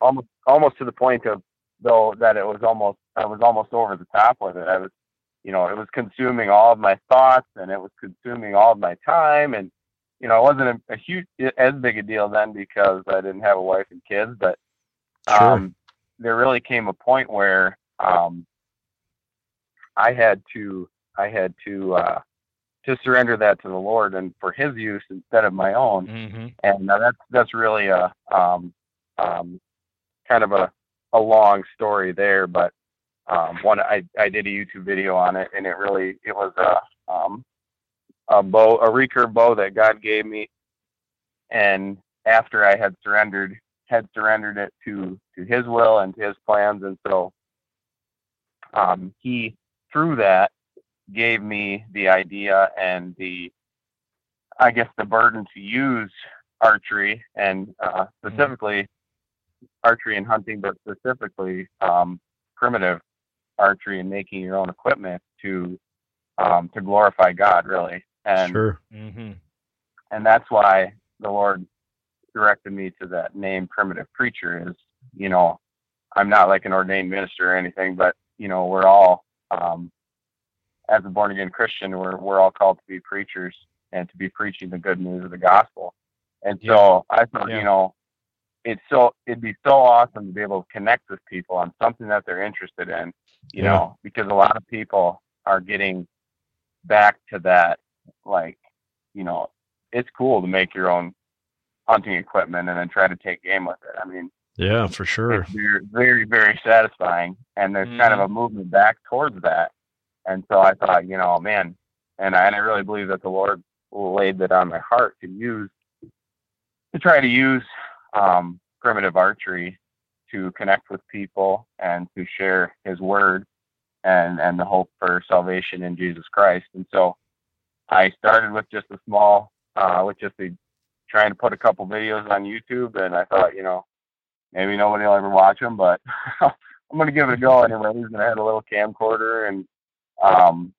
almost almost to the point of though that it was almost I was almost over the top with it. I was you know, it was consuming all of my thoughts and it was consuming all of my time and you know, it wasn't a, a huge as big a deal then because I didn't have a wife and kids, but Sure. um, there really came a point where um, I had to I had to uh, to surrender that to the Lord and for His use instead of my own. Mm-hmm. And uh, that's that's really a um, um, kind of a, a long story there, but um, one I, I did a YouTube video on it, and it really it was a um, a bow a recurve bow that God gave me, and after I had surrendered had surrendered it to to His will and to His plans, and so um, He through that gave me the idea and the I guess the burden to use archery and uh, specifically archery and hunting, but specifically um, primitive archery and making your own equipment to um, to glorify God, really. And sure. Mm-hmm. and that's why the Lord directed me to that name, primitive preacher. Is you know, I'm not like an ordained minister or anything, but you know, we're all um, as a born again Christian, we're we're all called to be preachers and to be preaching the good news of the gospel. And so I thought, Yeah. you know, it's so it'd be so awesome to be able to connect with people on something that they're interested in, you Yeah. know, because a lot of people are getting back to that, like, you know, it's cool to make your own hunting equipment and then try to take game with it. I mean, Yeah, for sure. it's very, very, very satisfying. And there's kind of mm-hmm. a movement back towards that. And so I thought, you know, man, and I, and I really believe that the Lord laid that on my heart to use, to try to use um, primitive archery to connect with people and to share His word and and the hope for salvation in Jesus Christ. And so I started with just a small, uh, with just a trying to put a couple videos on YouTube, and I thought, you know, maybe nobody will ever watch them, but I'm gonna give it a go anyways. gonna have a little camcorder and um,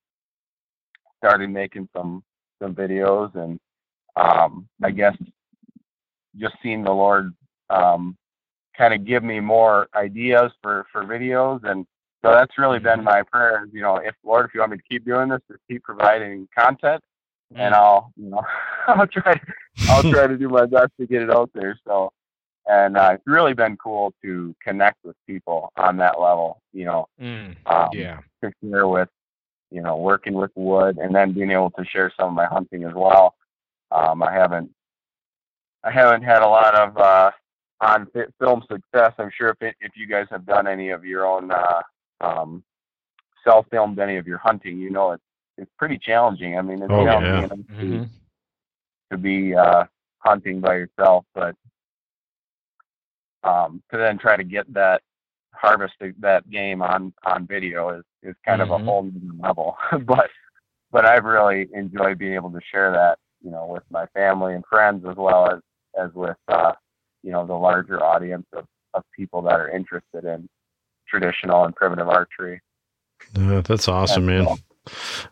started making some some videos, and um, I guess just seeing the Lord um, kind of give me more ideas for for videos, and so that's really been my prayer. You know, if Lord, if you want me to keep doing this, just keep providing content, and I'll you know I'll try I'll try to do my best to get it out there. So, and uh, it's really been cool to connect with people on that level. You know, Mm. um, Yeah. to share with, you know, working with wood, and then being able to share some of my hunting as well. Um, I haven't, I haven't had a lot of uh, on film success. I'm sure if it, if you guys have done any of your own uh, um, self filmed any of your hunting, you know it's it's pretty challenging. I mean, it's Oh, yeah. challenging enough to, Mhm. to be uh, hunting by yourself, but um, to then try to get that harvest that game on on video is is kind of Mhm. a whole new level. but but I've really enjoyed being able to share that, you know, with my family and friends as well as as with uh, you know the larger audience of of people that are interested in traditional and primitive archery. Yeah, that's awesome, man. so-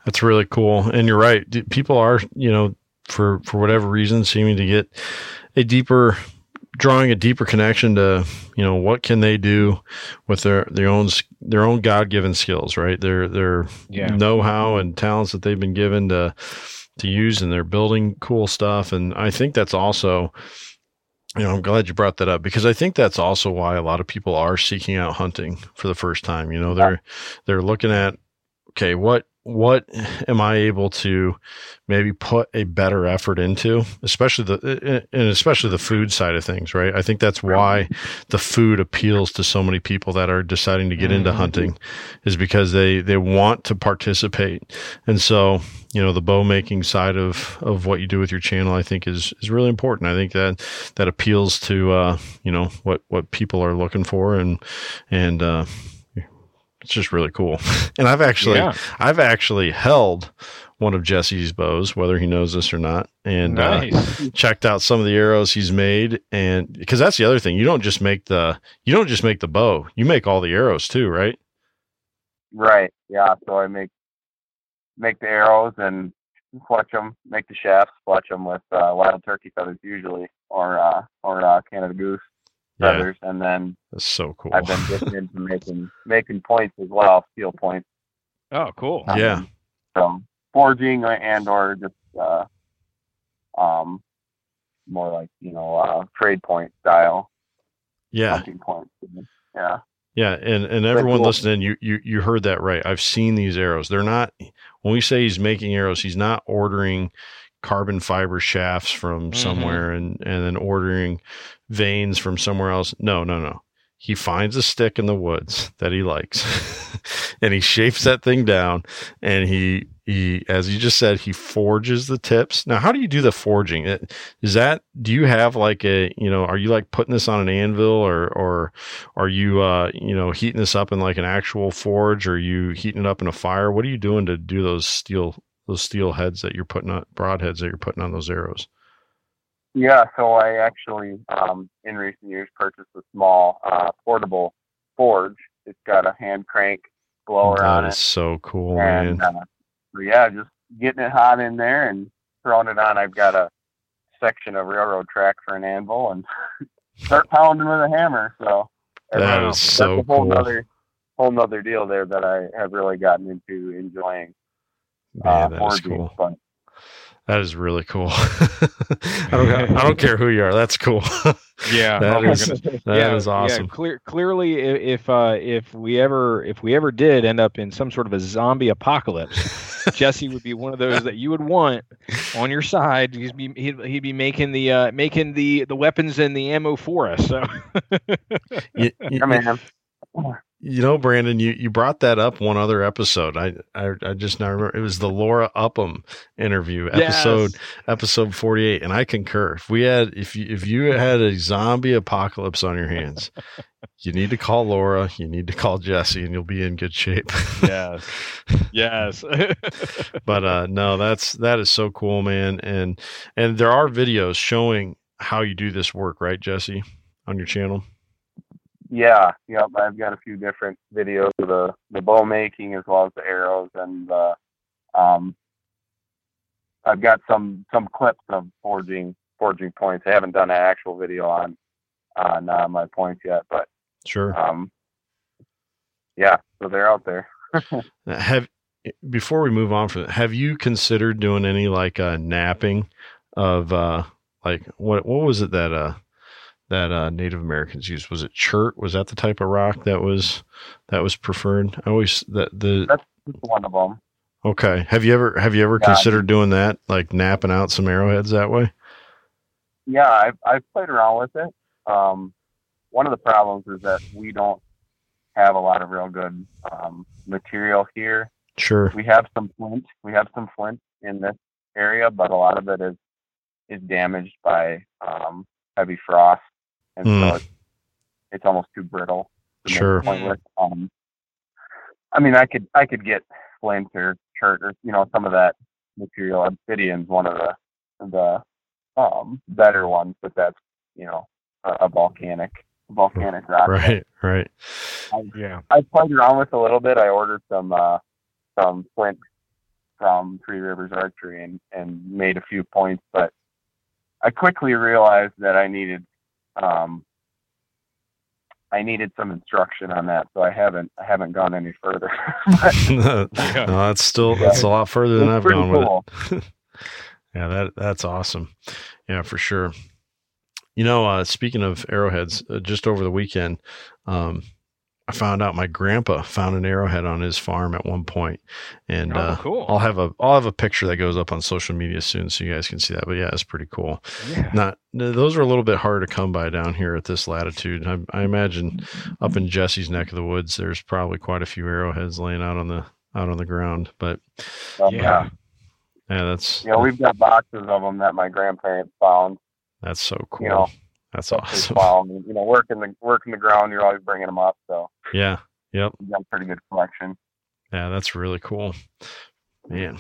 That's really cool. And you're right. People are, you know, for for whatever reason, seeming to get a deeper, drawing a deeper connection to, you know, what can they do with their their own their own God given skills, right? Their their Yeah. know how and talents that they've been given to to use, and they're building cool stuff. And I think that's also. You know, I'm glad you brought that up because I think that's also why a lot of people are seeking out hunting for the first time. You know, they're they're looking at okay, what what am I able to maybe put a better effort into, especially the and especially the food side of things, right? I think that's why the food appeals to so many people that are deciding to get into Mhm. hunting, is because they they want to participate, and so you know the bow making side of of what you do with your channel, I think is is really important. I think that that appeals to uh, you know what what people are looking for, and and uh, it's just really cool. And I've actually yeah. I've actually held one of Jesse's bows, whether he knows this or not, and uh, checked out some of the arrows he's made. And because that's the other thing, you don't just make the you don't just make the bow, you make all the arrows too, right? Right. Yeah. So I make make the arrows and fletch them, make the shafts, fletch them with uh, wild turkey feathers usually, or uh, or uh, Canada goose Yeah, feathers, and then that's so cool. I've been getting into making making points as well, steel points. Oh, cool. Yeah. Um, so forging and or just uh, um, more like you know uh, trade point style Yeah. hunting points. Yeah, Yeah, and and everyone cool. listening, you you you heard that right. I've seen these arrows. They're not when we say he's making arrows, he's not ordering carbon fiber shafts from Mhm. somewhere and and then ordering vanes from somewhere else. No, no, no. He finds a stick in the woods that he likes, and he shapes that thing down, and he he as you just said, he forges the tips. Now, how do you do the forging? Is that do you have like a you know are you like putting this on an anvil or or are you uh you know heating this up in like an actual forge or are you heating it up in a fire what are you doing to do those steel those steel heads that you're putting on broadheads that you're putting on those arrows yeah. So I actually um, in recent years purchased a small uh, portable forge. It's got a hand crank blower on it. is so cool and man uh, so yeah, just getting it hot in there and throwing it on. I've got a section of railroad track for an anvil and start pounding with a hammer. So that's is so a whole cool nother whole nother deal there that I have really gotten into enjoying man uh, that is cool. But that is really cool. I don't I don't care who you are. That's cool. Yeah, That oh my is- goodness. that is awesome. clear, clearly, if uh, if we ever if we ever did end up in some sort of a zombie apocalypse, Jesse would be one of those that you would want on your side. He'd be he'd, he'd be making the uh, making the the weapons and the ammo for us. So. You- you- I mean, You know, Brandon, you, you brought that up one other episode. I, I I just now remember it was the Laura Upham interview episode Yes. episode forty eight, and I concur. If we had if you if you had a zombie apocalypse on your hands, you need to call Laura, you need to call Jesse, and you'll be in good shape. yes, yes. but uh no, that's that is so cool, man. And and there are videos showing how you do this work, right, Jesse, on your channel. Yeah, yep. I've got a few different videos of the the bow making as well as the arrows and uh, um, I've got some some clips of forging forging points. I haven't done an actual video on on uh, my points yet, but Sure. um, yeah, so they're out there. have before we move on from have you considered doing any like uh knapping of uh like what what was it that uh that uh Native Americans used? Was it chert? Was that the type of rock that was that was preferred? I always that the That's one of them. okay. Have you ever have you ever Yeah. considered doing that? Like knapping out some arrowheads that way? Yeah, I've I've played around with it. Um, one of the problems is that we don't have a lot of real good um, material here. Sure. We have some flint. We have some flint in this area, but a lot of it is is damaged by um, heavy frost, and Hmm. so it's, it's almost too brittle. to Sure. a point with. Um, I mean, I could I could get flint or chert or you know some of that material. Obsidian's one of the the um, better ones, but that's you know a, a volcanic volcanic rock. Right, right. yeah. I played around with a little bit. I ordered some uh, some flint from Three Rivers Archery and and made a few points, but I quickly realized that I needed um, I needed some instruction on that, so I haven't I haven't gone any further. But no, that's still that's a lot further than it's I've pretty gone with it. Yeah, that that's awesome. Yeah, for sure. You know, uh, speaking of arrowheads, uh, just over the weekend, um, I found out my grandpa found an arrowhead on his farm at one point, and Oh, uh, cool. I'll have a I'll have a picture that goes up on social media soon, so you guys can see that. But yeah, it's pretty cool. Yeah. Not those are a little bit hard to come by down here at this latitude. I, I imagine up in Jesse's neck of the woods, there's probably quite a few arrowheads laying out on the out on the ground. But Um, Yeah. yeah, that's yeah. we've got boxes of them that my grandparents found. that's so cool. You know, that's They awesome. found, you know, working the working the ground. You're always bringing them up, so Yeah. Yep. we've got a pretty good collection. Yeah, that's really cool. Man.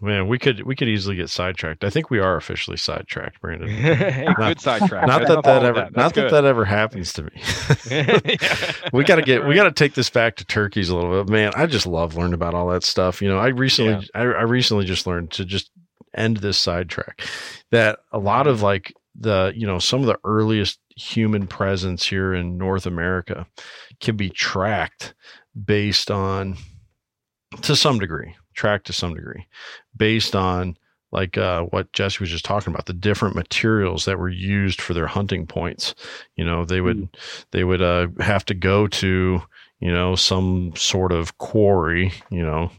Man, we could we could easily get sidetracked. I think we are officially sidetracked, Brandon. hey, good sidetrack. Not that that ever That's not that good. that ever happens to me. We got to get we got to take this back to turkeys a little bit. Man, I just love learning about all that stuff. You know, I recently I, I recently just learned to just end this sidetrack that a lot of mm-hmm. like the you know some of the earliest human presence here in North America can be tracked based on to some degree tracked to some degree based on like uh, what Jesse was just talking about, the different materials that were used for their hunting points. You know, they would mm. they would uh, have to go to you know some sort of quarry, you know,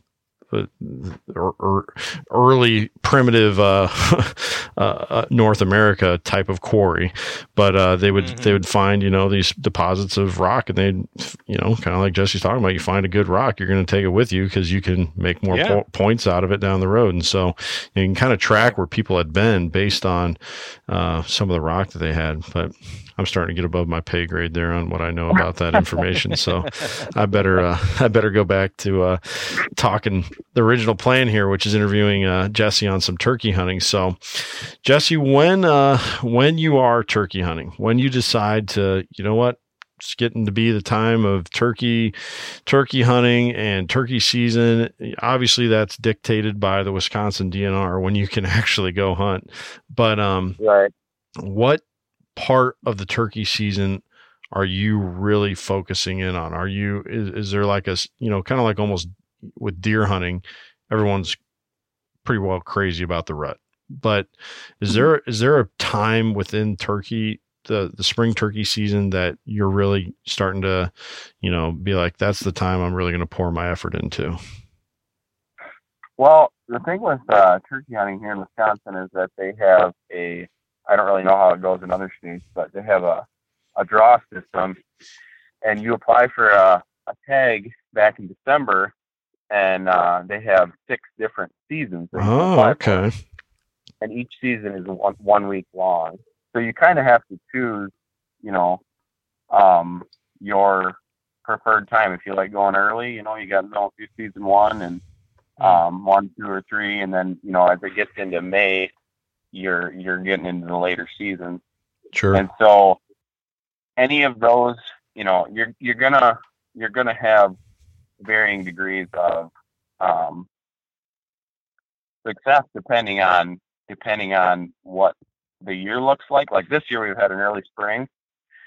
early primitive uh, uh, uh, North America type of quarry, but uh, they would mm-hmm. they would find you know these deposits of rock, and they'd you know kind of like Jesse's talking about. You find a good rock, you're going to take it with you because you can make more yeah. po- points out of it down the road, and so you can kind of track where people had been based on uh, some of the rock that they had, but. I'm starting to get above my pay grade there on what I know about that information. so I better uh, I better go back to uh, talking the original plan here, which is interviewing uh, Jesse on some turkey hunting. So Jesse, when uh, when you are turkey hunting, when you decide to, you know what, it's getting to be the time of turkey turkey hunting and turkey season obviously that's dictated by the wisconsin dnr when you can actually go hunt but um right what part of the turkey season are you really focusing in on? Are you is, is there like a you know kind of like almost with deer hunting, everyone's pretty well crazy about the rut. But is mm-hmm. there is there a time within turkey the the spring turkey season that you're really starting to, you know, be like that's the time I'm really going to pour my effort into? Well, the thing with uh, turkey hunting here in Wisconsin is that they have a I don't really know how it goes in other states, but they have a, a draw system, and you apply for a, a tag back in December, and uh, they have six different seasons. Oh, okay. For. And each season is one one week long, so you kind of have to choose, you know, um, your preferred time. If you like going early, you know, you got to go through season one and hmm. um, one, two, or three, and then you know, as it gets into May, you're you're getting into the later seasons. Sure. And so any of those, you know, you're you're gonna you're gonna have varying degrees of um, success depending on depending on what the year looks like. Like this year, we've had an early spring,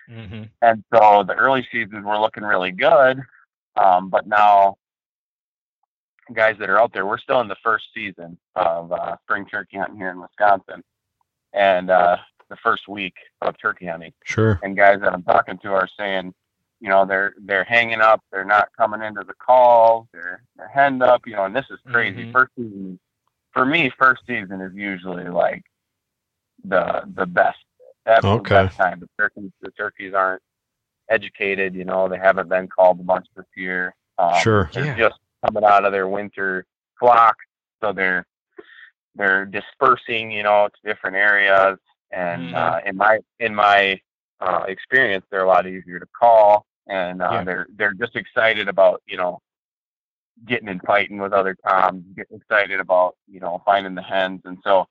mm-hmm. and so the early seasons were looking really good. Um, but now guys that are out there, we're still in the first season of uh, spring turkey hunting here in Wisconsin, and uh, the first week of turkey hunting. Sure. And guys that I'm talking to are saying, you know, they're they're hanging up, they're not coming into the call, they're they're henned up, you know, and this is crazy. Mm-hmm. First season, for me, first season is usually like the the best. That's okay. the best time. The turkeys the turkeys aren't educated, you know, they haven't been called a bunch this year. Um, sure. They're yeah. just coming out of their winter flock, so they're they're dispersing, you know, to different areas. And mm-hmm. uh, in my in my uh, experience, they're a lot easier to call, and uh, yeah. they're they're just excited about you know getting and fighting with other toms, getting excited about you know finding the hens, and so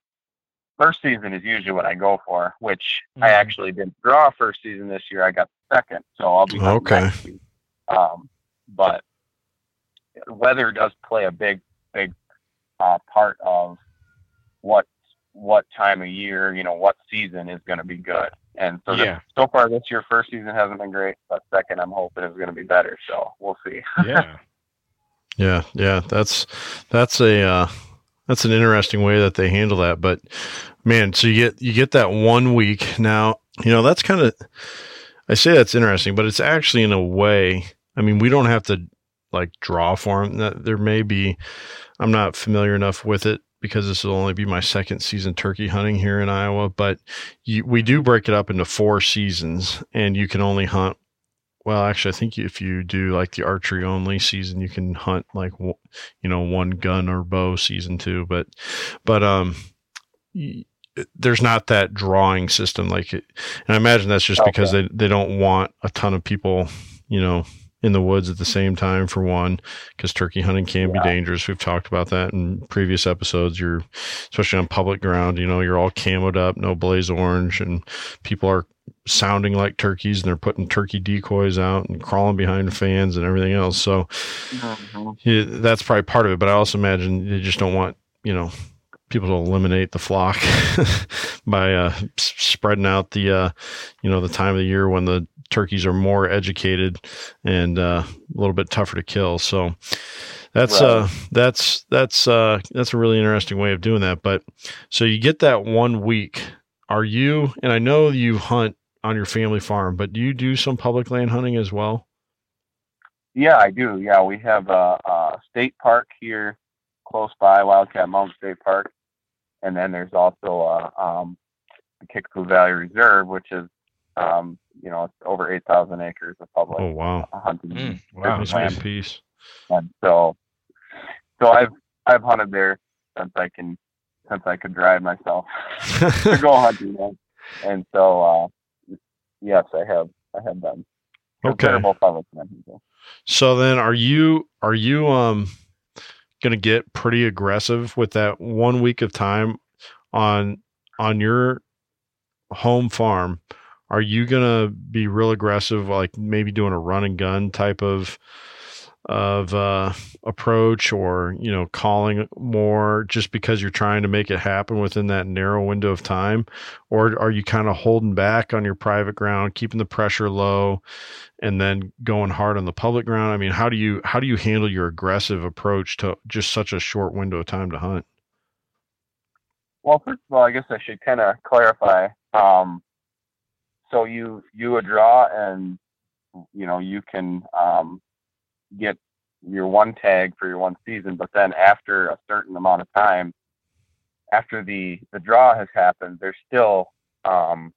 first season is usually what I go for. Which mm-hmm. I actually didn't draw first season this year. I got second, so I'll be okay. Um, but weather does play a big, big uh, part of what what time of year, you know, what season is going to be good. And so, yeah. so far this year, first season hasn't been great, but second, I'm hoping is going to be better. So we'll see. yeah, yeah, yeah. That's that's a uh, that's an interesting way that they handle that. But man, so you get you get that one week now. You know, that's kind of I say that's interesting, but it's actually in a way. I mean, we don't have to like draw form. them. There may be, I'm not familiar enough with it because this will only be my second season turkey hunting here in Iowa, but you, we do break it up into four seasons and you can only hunt. Well, actually, I think if you do like the archery only season, you can hunt like, you know, one gun or bow season too. But, but, um, there's not that drawing system like it. And I imagine that's just okay. because they, they don't want a ton of people, you know, in the woods at the same time for one because turkey hunting can yeah. be dangerous we've talked about that in previous episodes you're especially on public ground you know you're all camoed up no blaze orange and people are sounding like turkeys and they're putting turkey decoys out and crawling behind fans and everything else so mm-hmm. yeah, that's probably part of it but i also imagine you just don't want you know people to eliminate the flock by uh, spreading out the uh, you know the time of the year when the turkeys are more educated and uh, a little bit tougher to kill. So That's Right. uh that's that's uh that's a really interesting way of doing that. But so you get that one week. Are you and I know you hunt on your family farm, but do you do some public land hunting as well? Yeah, I do. Yeah, we have a, a state park here close by, Wildcat Mountain State Park, and then there's also uh, um, the Kickapoo Valley Reserve, which is um, you know it's over 8,000 acres of public Oh wow. hunting. Mm, Wow, wow, that's nice. piece. And so, so I've I've hunted there since I can since I could drive myself to go hunting. And, and so, uh, yes, I have I have done Okay. considerable public hunting. So then are you are you um gonna get pretty aggressive with that one week of time on on your home farm? Are you gonna be real aggressive, like maybe doing a run and gun type of of uh approach or you know calling more just because you're trying to make it happen within that narrow window of time or are you kind of holding back on your private ground keeping the pressure low and then going hard on the public ground i mean how do you how do you handle your aggressive approach to just such a short window of time to hunt Well, first of all, I guess I should kind of clarify. Um, so you you would draw, and you know you can um, get your one tag for your one season, but then after a certain amount of time, after the the draw has happened, there's still um,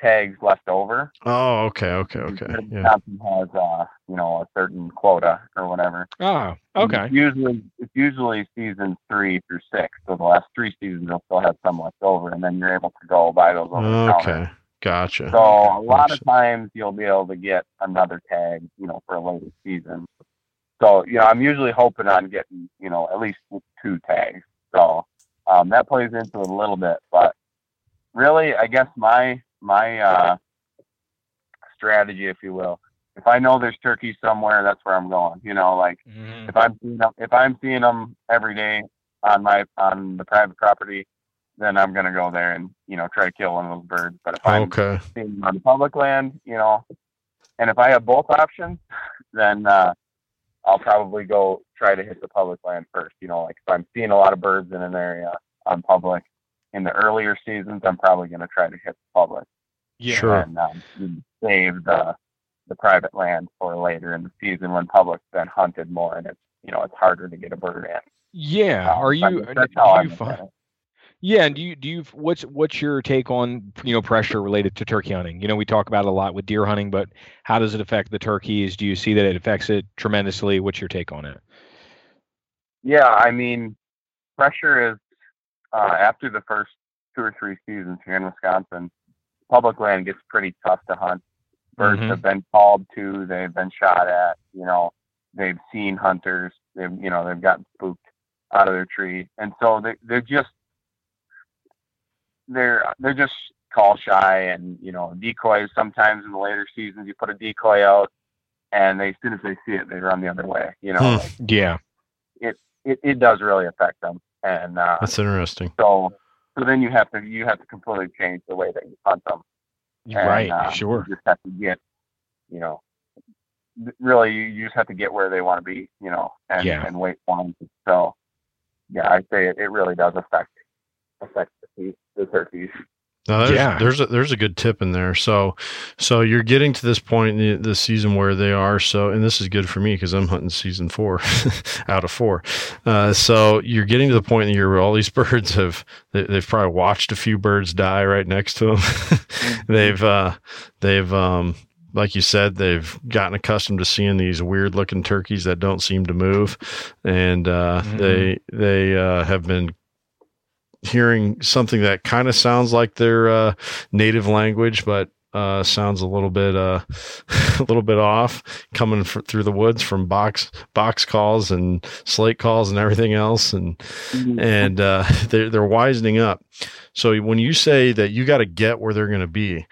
tags left over. oh okay okay okay yeah has uh, you know a certain quota or whatever. Oh, okay. It's usually it's usually season three through six. So the last three seasons they'll still have some left over, and then you're able to go buy those over okay gotcha So a lot of times you'll be able to get another tag, you know, for a later season. So you know, I'm usually hoping on getting you know at least two tags. So um, that plays into it a little bit, but really, I guess my my uh, strategy, if you will, if I know there's turkeys somewhere, that's where I'm going. You know, like Mhm. if I'm seeing them, if I'm seeing them every day on my on the private property, then I'm gonna go there and you know try to kill one of those birds. But if I'm okay seeing them on public land, you know, and if I have both options, then uh, I'll probably go try to hit the public land first. You know, like if I'm seeing a lot of birds in an area on public in the earlier seasons, I'm probably gonna try to hit the public Yeah. Sure. and um, save the the private land for later in the season when public's been hunted more and it's you know it's harder to get a bird in. Yeah. Um, Are you? mean, that's how I you look find? Yeah, and do you do you what's what's your take on you know pressure related to turkey hunting? You know, we talk about it a lot with deer hunting, but how does it affect the turkeys? Do you see that it affects it tremendously? What's your take on it? Yeah, I mean, pressure is uh, after the first two or three seasons here in Wisconsin, public land gets pretty tough to hunt. Birds Mhm. have been called to, they've been shot at, you know, they've seen hunters, they've you know, they've gotten spooked out of their tree. And so they they're just they're they're just call shy and, you know, decoys sometimes in the later seasons you put a decoy out and they as soon as they see it they run the other way. You know, Hmm. like, Yeah. it, it does really affect them. And uh, that's interesting so so then you have to you have to completely change the way that you hunt them. And, right. uh, sure. You just have to get, you know, really you, you just have to get where they want to be, you know, and, Yeah. and wait for them. So yeah, I say it, it really does affect affect the, the turkeys. No, there's, Yeah. there's a there's a good tip in there. So, so you're getting to this point in the, the season where they are. So, and this is good for me because I'm hunting season four out of four. Uh, so you're getting to the point in the year where all these birds have they, they've probably watched a few birds die right next to them. they've uh, they've um, like you said, they've gotten accustomed to seeing these weird looking turkeys that don't seem to move, and uh, Mhm. they they uh, have been hearing something that kind of sounds like their uh, native language, but uh, sounds a little bit uh, a little bit off coming through the woods from box box calls and slate calls and everything else, and and uh, they're they're wisening up. So when you say that you got to get where they're going to be,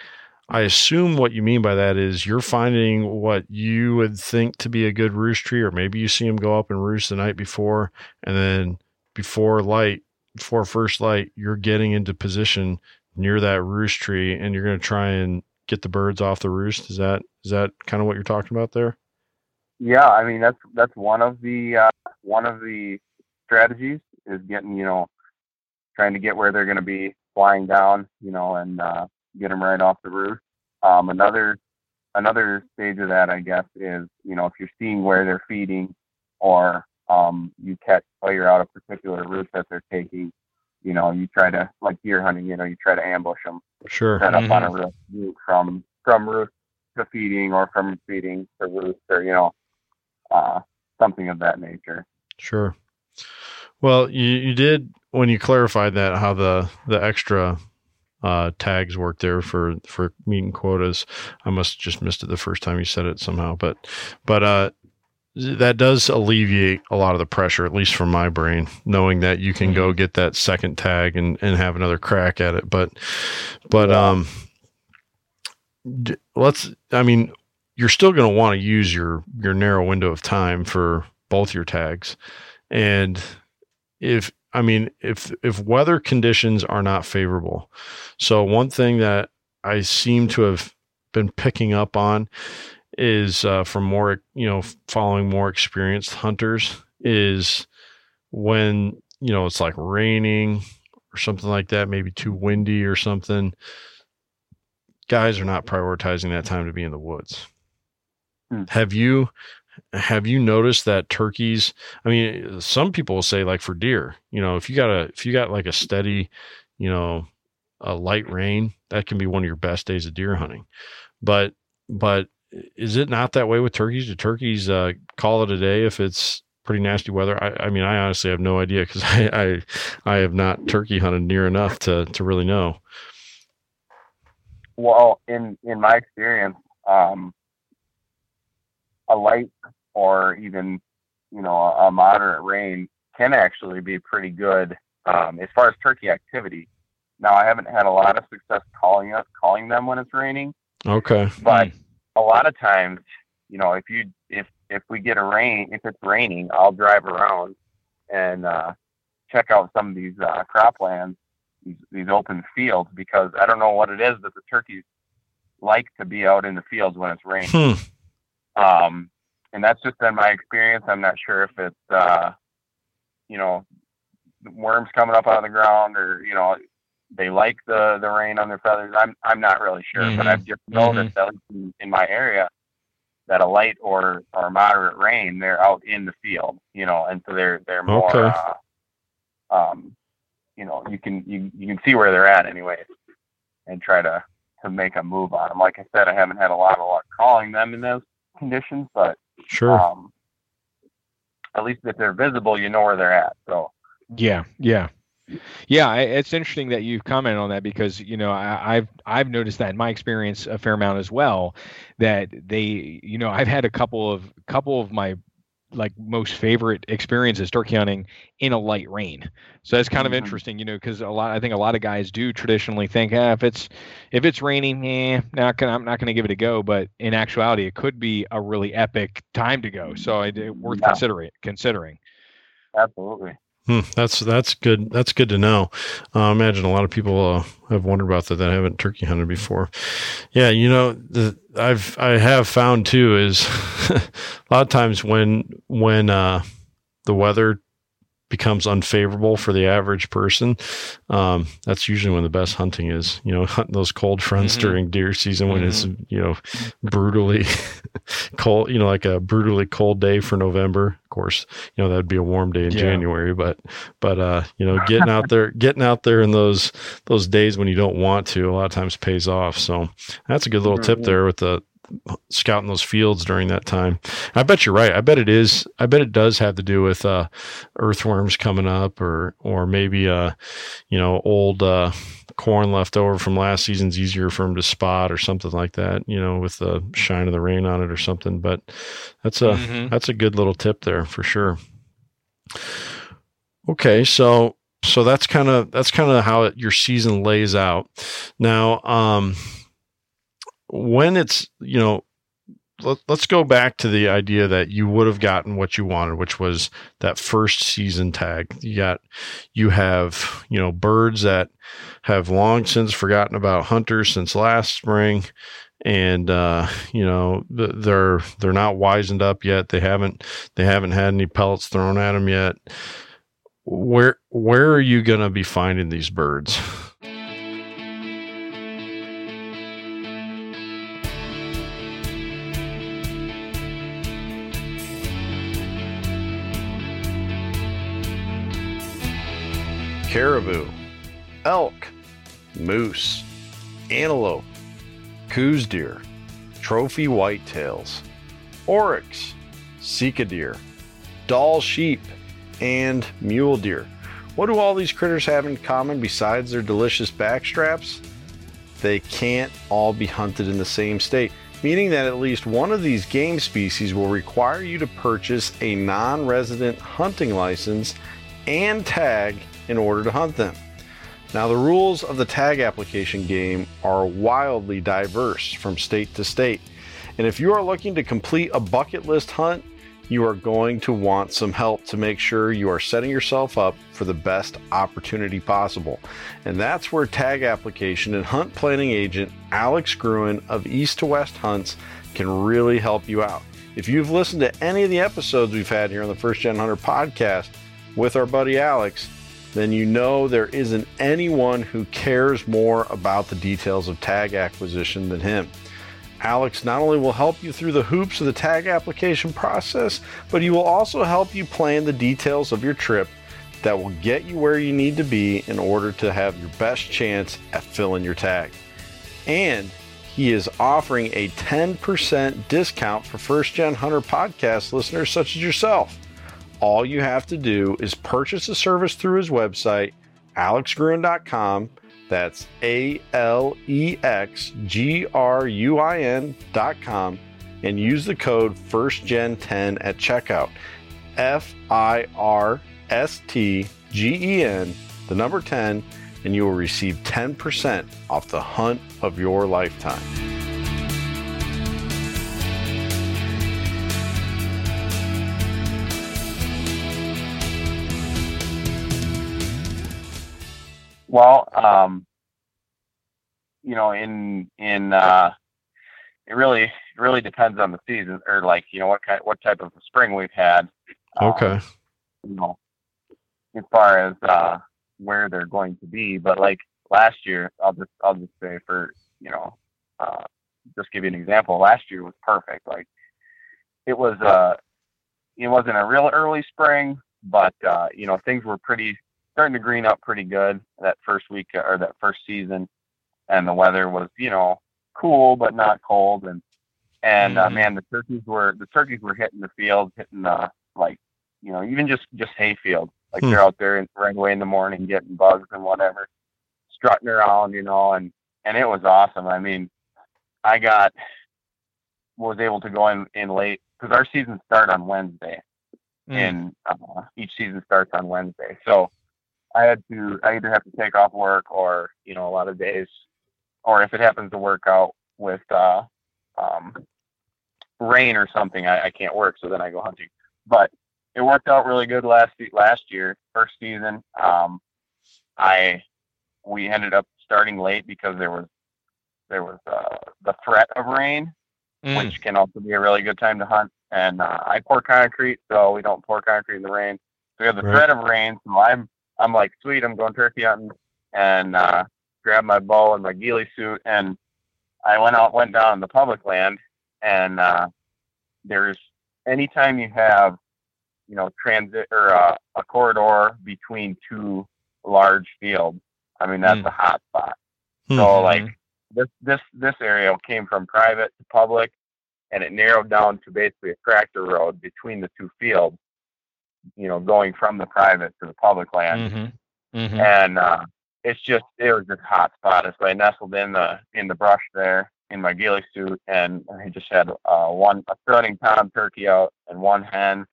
I assume what you mean by that is you're finding what you would think to be a good roost tree, or maybe you see them go up and roost the night before, and then before light, before first light, you're getting into position near that roost tree, and you're going to try and get the birds off the roost. Is that is that kind of what you're talking about there? yeah, I mean that's that's one of the uh, one of the strategies is getting you know trying to get where they're going to be flying down, you know, and uh, get them right off the roof. Um, another another stage of that, I guess, is you know if you're seeing where they're feeding, or um, you catch fire out a particular route that they're taking, you know, you try to like deer hunting, you know, you try to ambush them, Sure. set up on a Mhm. route from from roost to feeding, or from feeding to roost, or you know, uh, something of that nature. Sure. Well, you, you did when you clarified that how the the extra uh, tags work there for for meeting quotas. I must have just missed it the first time you said it somehow, but but uh, that does alleviate a lot of the pressure, at least from my brain, knowing that you can go get that second tag and and have another crack at it. But but um, d- let's. I mean, you're still going to want to use your your narrow window of time for both your tags and if i mean if if weather conditions are not favorable so one thing that i seem to have been picking up on is uh, from more you know following more experienced hunters is when you know it's like raining or something like that maybe too windy or something guys are not prioritizing that time to be in the woods Hmm. have you have you noticed that turkeys i mean some people will say like for deer you know if you got a if you got like a steady you know a light rain that can be one of your best days of deer hunting but but is it not that way with turkeys? Do turkeys uh, call it a day if it's pretty nasty weather? I, I mean i honestly have no idea because I, I i have not turkey hunted near enough to to really know. Well, in in my experience, um, a light or even you know a, a moderate rain can actually be pretty good um, as far as turkey activity. Now, I haven't had a lot of success calling us calling them when it's raining, okay. But a lot of times, you know, if you if if we get a rain, if it's raining, I'll drive around and uh, check out some of these uh, croplands, these these open fields, because I don't know what it is that the turkeys like to be out in the fields when it's raining. hmm. Um, and that's just been my experience. I'm not sure if it's uh, you know worms coming up out of the ground or you know they like the the rain on their feathers. I'm I'm not really sure, but Mhm. I've just noticed at least in, in my area that a light or or moderate rain, they're out in the field, you know, and so they're they're more Okay. uh, um, you know, you can you you can see where they're at anyways, and try to to make a move on them. Like I said, I haven't had a lot of luck calling them in those conditions, but sure um, at least if they're visible, you know where they're at. So Yeah, yeah, yeah. It's interesting that you've commented on that because you know I, I've I've noticed that in my experience a fair amount as well. That they, you know, I've had a couple of couple of my like most favorite experiences turkey hunting in a light rain. So that's kind of Mhm. interesting, you know, because a lot I think a lot of guys do traditionally think, eh, if it's if it's raining, eh, not gonna I'm not gonna give it a go. But in actuality, it could be a really epic time to go. So it, it worth Yeah. considering considering. absolutely. Hmm, that's that's good. That's good to know. Uh, I imagine a lot of people uh, have wondered about that that haven't turkey hunted before. Yeah, you know, the, I've I have found too is a lot of times when when uh, the weather becomes unfavorable for the average person, um, that's usually when the best hunting is. You know, hunting those cold fronts Mhm. during deer season when it's you know brutally cold. You know, like a brutally cold day for November. Of course, you know that'd be a warm day in Yeah. January, but but uh, you know, getting out there, getting out there in those those days when you don't want to, a lot of times pays off. So that's a good little tip Mhm. there with the scouting those fields during that time. I bet you're right. I bet it is. I bet it does have to do with uh, earthworms coming up, or or maybe uh, you know, old uh, corn left over from last season's easier for them to spot, or something like that. You know, with the shine of the rain on it, or something. But that's a Mhm. that's a good little tip there for sure. Okay, so so that's kind of that's kind of how it, your season lays out. Now, um, when it's you know, let, let's go back to the idea that you would have gotten what you wanted, which was that first season tag. You got you have you know birds that have long since forgotten about hunters since last spring, and uh, you know they're they're not wizened up yet. They haven't they haven't had any pellets thrown at them yet. Where where are you going to be finding these birds? caribou, elk, moose, antelope, Coues deer, trophy whitetails, oryx, sika deer, Dall sheep, and mule deer. What do all these critters have in common besides their delicious backstraps? They can't all be hunted in the same state, meaning that at least one of these game species will require you to purchase a non resident hunting license and tag in order to hunt them. Now, the rules of the tag application game are wildly diverse from state to state. And if you are looking to complete a bucket list hunt, you are going to want some help to make sure you are setting yourself up for the best opportunity possible. And that's where tag application and hunt planning agent Alex Gruin of East to West Hunts can really help you out. If you've listened to any of the episodes we've had here on the First Gen Hunter podcast with our buddy Alex, then you know there isn't anyone who cares more about the details of tag acquisition than him. Alex not only will help you through the hoops of the tag application process, but he will also help you plan the details of your trip that will get you where you need to be in order to have your best chance at filling your tag. And he is offering a 10% discount for First Gen Hunter podcast listeners such as yourself all you have to do is purchase a service through his website, alexgruin.com. That's A L E X G R U I N.com and use the code FIRSTGEN10 at checkout. F I R S T G E N, the number 10, and you will receive 10% off the hunt of your lifetime. Well, um, you know, in in uh, it really it really depends on the season or like you know what kind what type of spring we've had. Okay. Um, you know, as far as uh, where they're going to be, but like last year, I'll just I'll just say for you know, uh, just give you an example. Last year was perfect. Like it was uh, it wasn't a real early spring, but uh, you know things were pretty starting to green up pretty good that first week or that first season, and the weather was you know cool but not cold, and and uh, mm-hmm. uh, man, the turkeys were the turkeys were hitting the field, hitting the like you know even just just hayfield, like hmm. they're out there right away in the morning getting bugs and whatever, strutting around, you know, and and it was awesome. I mean, I got was able to go in in late because our season start on Wednesday, mm. and uh, each season starts on Wednesday. So I had to I either have to take off work or you know a lot of days, or if it happens to work out with uh, um, rain or something, I, I can't work, so then I go hunting. But it worked out really good last last year, first season. Um, I we ended up starting late because there was there was uh, the threat of rain, mm. which can also be a really good time to hunt. And uh, I pour concrete, so we don't pour concrete in the rain. So we have the right. threat of rain, so I'm I'm like, sweet, I'm going turkey hunting, and uh, grabbed my bow and my ghillie suit, and I went out, went down the public land, and uh, there's anytime you have, you know, transit or uh, a corridor between two large fields, I mean that's mm. a hot spot. Mm-hmm. So like this this this area came from private to public, and it narrowed down to basically a tractor road between the two fields you know, going from the private to the public land. Mm-hmm. Mm-hmm. And uh, it's just it was just hot spot. So I nestled in the in the brush there in my ghillie suit, and I just had uh, one a strutting tom turkey out and one hen,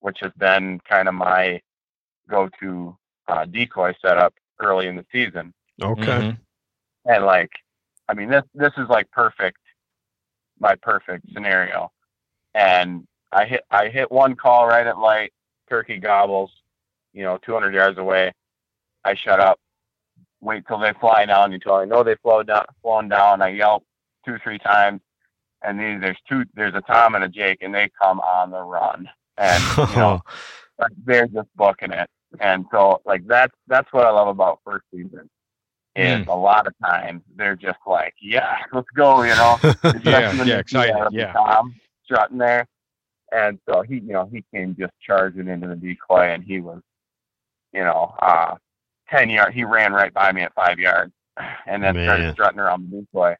which has been kind of my go-to uh, decoy setup early in the season. Okay. Mm-hmm. And like, I mean, this this is like perfect, my perfect scenario. And I hit I hit one call right at light, turkey gobbles, you know, 200 yards away. I shut up, wait till they fly down until I know they've flown down, flown down. I yelp, two, three times, and these there's two there's a Tom and a Jake, and they come on the run, and you know like, they're just booking it, and so like that's that's what I love about first season. Is hmm. a lot of times they're just like, yeah, let's go, you know. yeah, yeah, excited. Yeah. Tom strutting there, and so he, you know, he came just charging into the decoy, and he was, you know, uh, ten yard. He ran right by me at five yards, and then Man. started strutting around the decoy,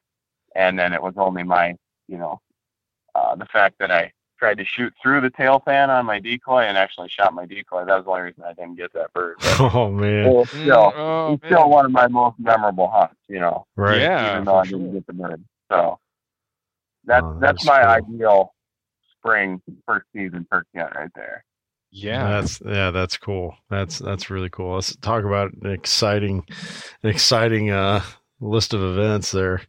and then it was only my, you know, uh, the fact that I tried to shoot through the tail fan on my decoy and actually shot my decoy. That was the only reason I didn't get that bird. But Oh man. it was Mm, still, oh, it's still one of my most memorable hunts, you know Right. Yeah, even though I didn't sure. get the bird. So that's Oh, that's that's my cool. ideal spring first season turkey hunt right there. Yeah. That's yeah, that's cool. That's that's really cool. Let's talk about an exciting an exciting uh list of events there.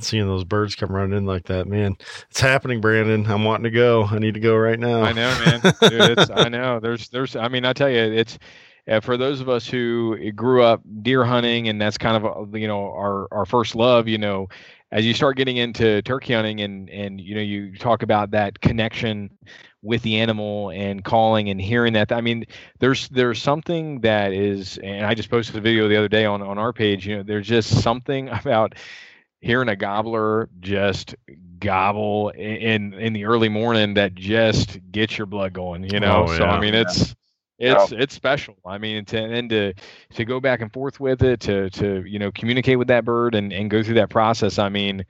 Seeing those birds come running in like that, man. It's happening, Brandon. I'm wanting to go. I need to go right now. I know, man. Dude, it's, I know. There's, there's. I mean, I tell you, it's uh, for those of us who grew up deer hunting, and that's kind of uh, you know our our first love. You know, as you start getting into turkey hunting, and and you know you talk about that connection with the animal and calling and hearing that. I mean, there's there's something that is, and I just posted a video the other day on on our page. You know, there's just something about hearing a gobbler just gobble in in the early morning that just gets your blood going you know Oh, so i mean it's it's it's special. I mean to and to to go back and forth with it to to you know communicate with that bird and and go through that process i mean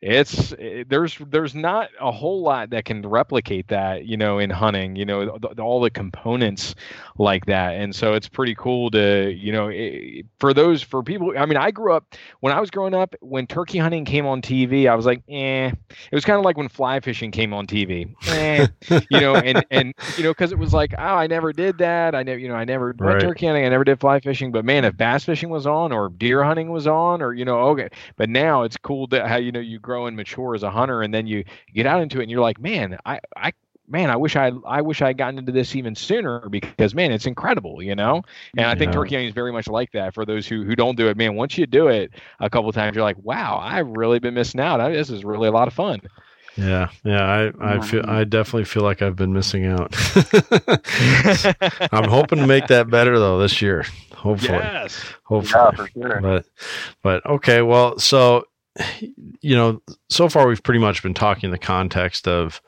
it's it, there's there's not a whole lot that can replicate that you know in hunting you know th- all the components like that. And so it's pretty cool to you know eh, for those for people i mean i grew up when i was growing up when turkey hunting came on tv i was like eh. It was kind of like when fly fishing came on tv eh, you know and and you know because it was like oh i never did that. I never you know i never Right. went turkey hunting. I never did fly fishing. But man if bass fishing was on or deer hunting was on or you know okay. But now it's cool that how you know you grow and mature as a hunter and then you get out into it and you're like man i i man i wish i i wish i had gotten into this even sooner because man it's incredible you know and i think Yeah. turkey hunting is very much like that for those who who don't do it man once you do it a couple of times you're like wow i've really been missing out I, this is really a lot of fun Yeah, yeah. I, I feel. I definitely feel like I've been missing out. I'm hoping to make that better though this year. Hopefully. yes Hopefully. Yeah, sure. but but okay well so you know so far we've pretty much been talking in the context of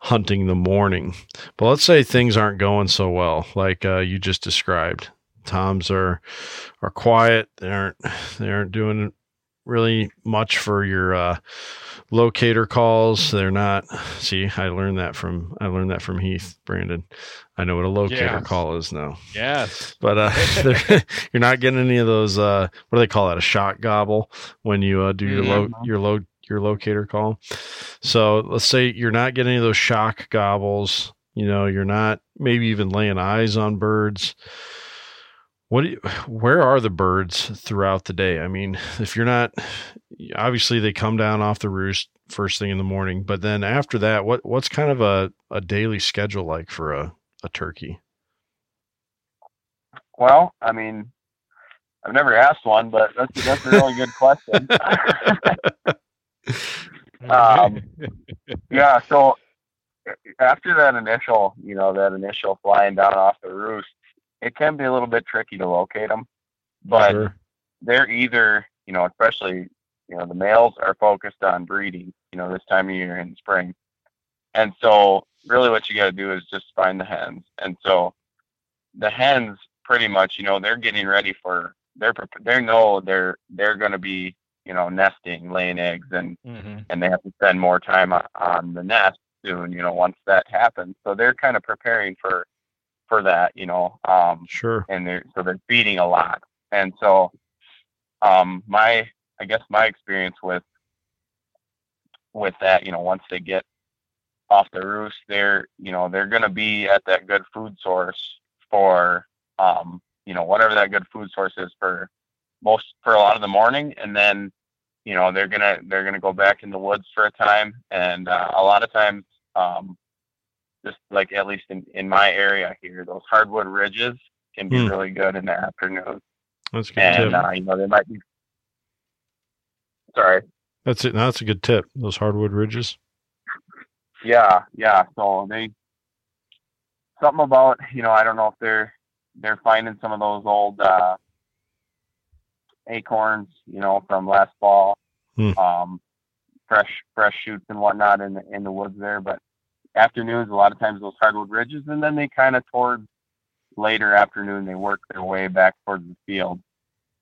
hunting the morning. But let's say things aren't going so well like uh, you just described. Toms are are quiet. They aren't they aren't doing really much for your uh, locator calls they're not see i learned that from i learned that from heath brandon i know what a locator Yes. call is now yes but uh, you're not getting any of those. Uh, what do they call that? A shock gobble when you uh, do your lo- Mhm. your lo- your locator call. So let's say you're not getting any of those shock gobbles. You know, you're not maybe even laying eyes on birds. What? You, where are the birds throughout the day? I mean, if you're not, obviously they come down off the roost first thing in the morning, but then after that, what what's kind of a, a daily schedule like for a, a turkey? Well, I mean, I've never asked one, but that's that's a really good question. Um, yeah, so after that initial, you know, that initial flying down off the roost, it can be a little bit tricky to locate them. But Sure. they're either, you know, especially, you know, the males are focused on breeding, you know, this time of year in spring. And so really what you got to do is just find the hens. And so the hens pretty much, you know, they're getting ready for they're they know they're they're going to be, you know, nesting, laying eggs and Mhm. and they have to spend more time on, on the nest soon, you know, once that happens. So they're kind of preparing for for that, you know. Um Sure. and they're so they're feeding a lot. And so um my I guess my experience with with that, you know, once they get off the roost, they're you know, they're gonna be at that good food source for um, you know, whatever that good food source is for most for a lot of the morning and then you know they're gonna they're gonna go back in the woods for a time and uh, a lot of times um, just like at least in, in my area here those hardwood ridges can be Hmm. really good in the afternoon That's good and tip. uh, you know they might be sorry That's it. That's a good tip. Those hardwood ridges. Yeah, yeah. So they something about you know I don't know if they're they're finding some of those old uh, acorns you know from last fall, Hmm. um, fresh fresh shoots and whatnot in the in the woods there. But afternoons a lot of times those hardwood ridges, and then they kind of towards later afternoon they work their way back towards the field.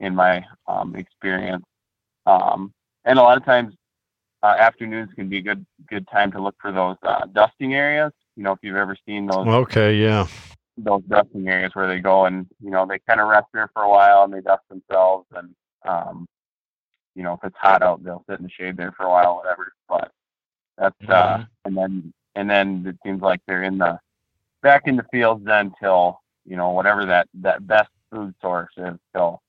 In my um, experience, um, and a lot of times uh, afternoons can be a good good time to look for those uh, dusting areas. You know, if you've ever seen those Okay, yeah. those dusting areas where they go and you know they kind of rest there for a while and they dust themselves and um, you know if it's hot out they'll sit in the shade there for a while whatever. But that's uh, Mhm. and then and then it seems like they're in the back in the fields then till you know whatever that that best food source is till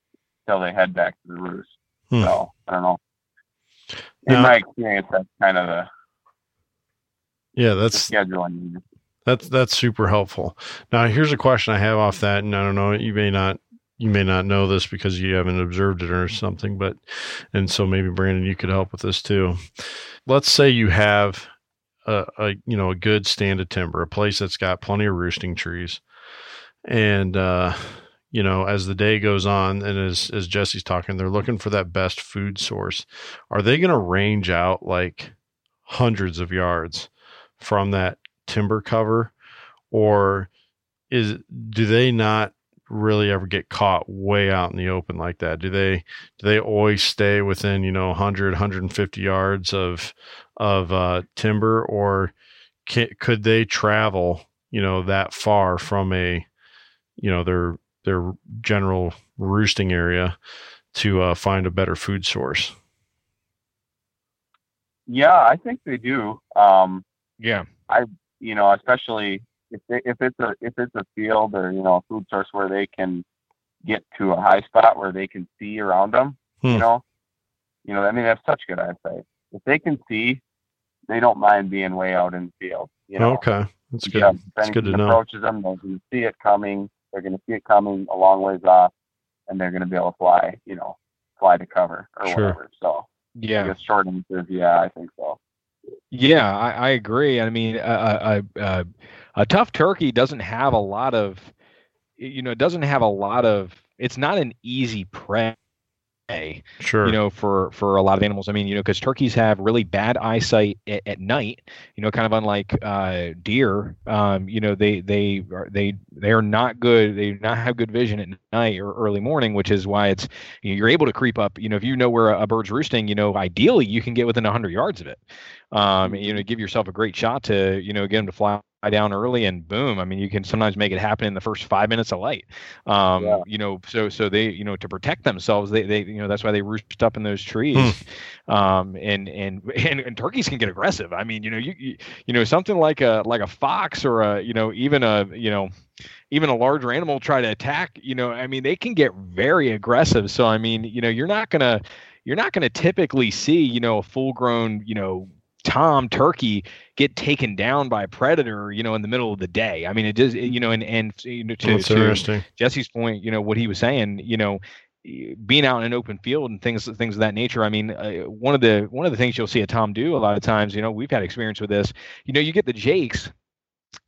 till they head back to the roost. Hmm. So I don't know. In Now- my experience, that's kind of the, Yeah, the that's scheduling. That's that's super helpful. Now, here's a question I have off that, and I don't know, you may not you may not know this because you haven't observed it or something, but and so maybe Brandon, you could help with this too. Let's say you have a, a you know a good stand of timber, a place that's got plenty of roosting trees, and uh, you know as the day goes on, and as as Jesse's talking, they're looking for that best food source. Are they going to range out like hundreds of yards from that timber cover or is do they not really ever get caught way out in the open like that do they do they always stay within you know 100 150 yards of of uh, timber or can, could they travel you know that far from a you know their their general roosting area to uh, find a better food source Yeah, I think they do. Um, Yeah. I you know, especially if they, if it's a if it's a field or you know a food source where they can get to a high spot where they can see around them. Hmm. You know, you know, I mean they have such good eyesight. If they can see, they don't mind being way out in the field. You know, okay that's good Yeah, that's good to anything know approaches them, they're going to see it coming. They're going to see it coming a long ways off, and they're going to be able to fly. You know, fly to cover or Sure. whatever. So, Yeah. I guess short answer is yeah, I think so. Yeah, I, I agree. I mean, a, a, a, a tough turkey doesn't have a lot of, you know, it doesn't have a lot of. It's not an easy prey, sure you know, for for a lot of animals. I mean, you know, because turkeys have really bad eyesight at, at night. You know, kind of unlike uh, deer. Um, you know, they they are they they are not good. They do not have good vision at night or early morning, which is why it's you know, you're able to creep up. You know, if you know where a, a bird's roosting, you know, ideally you can get within 100 yards of it. Um, you know, give yourself a great shot to you know get them to fly down early and boom. I mean, you can sometimes make it happen in the first five minutes of light. Um, Yeah. you know, so so they you know to protect themselves, they they you know that's why they roost up in those trees. Um, and, and and and turkeys can get aggressive. I mean, you know, you you, you know something like a like a fox or a you know even a you know even a larger animal try to attack. You know, I mean, they can get very aggressive. So I mean, you know, you're not gonna you're not gonna typically see you know a full grown you know tom turkey get taken down by a predator you know in the middle of the day. I mean it does you know and and you know to, to interesting. Jesse's point you know what he was saying you know being out in an open field and things things of that nature i mean uh, one of the one of the things you'll see a tom do a lot of times you know we've had experience with this you know you get the jakes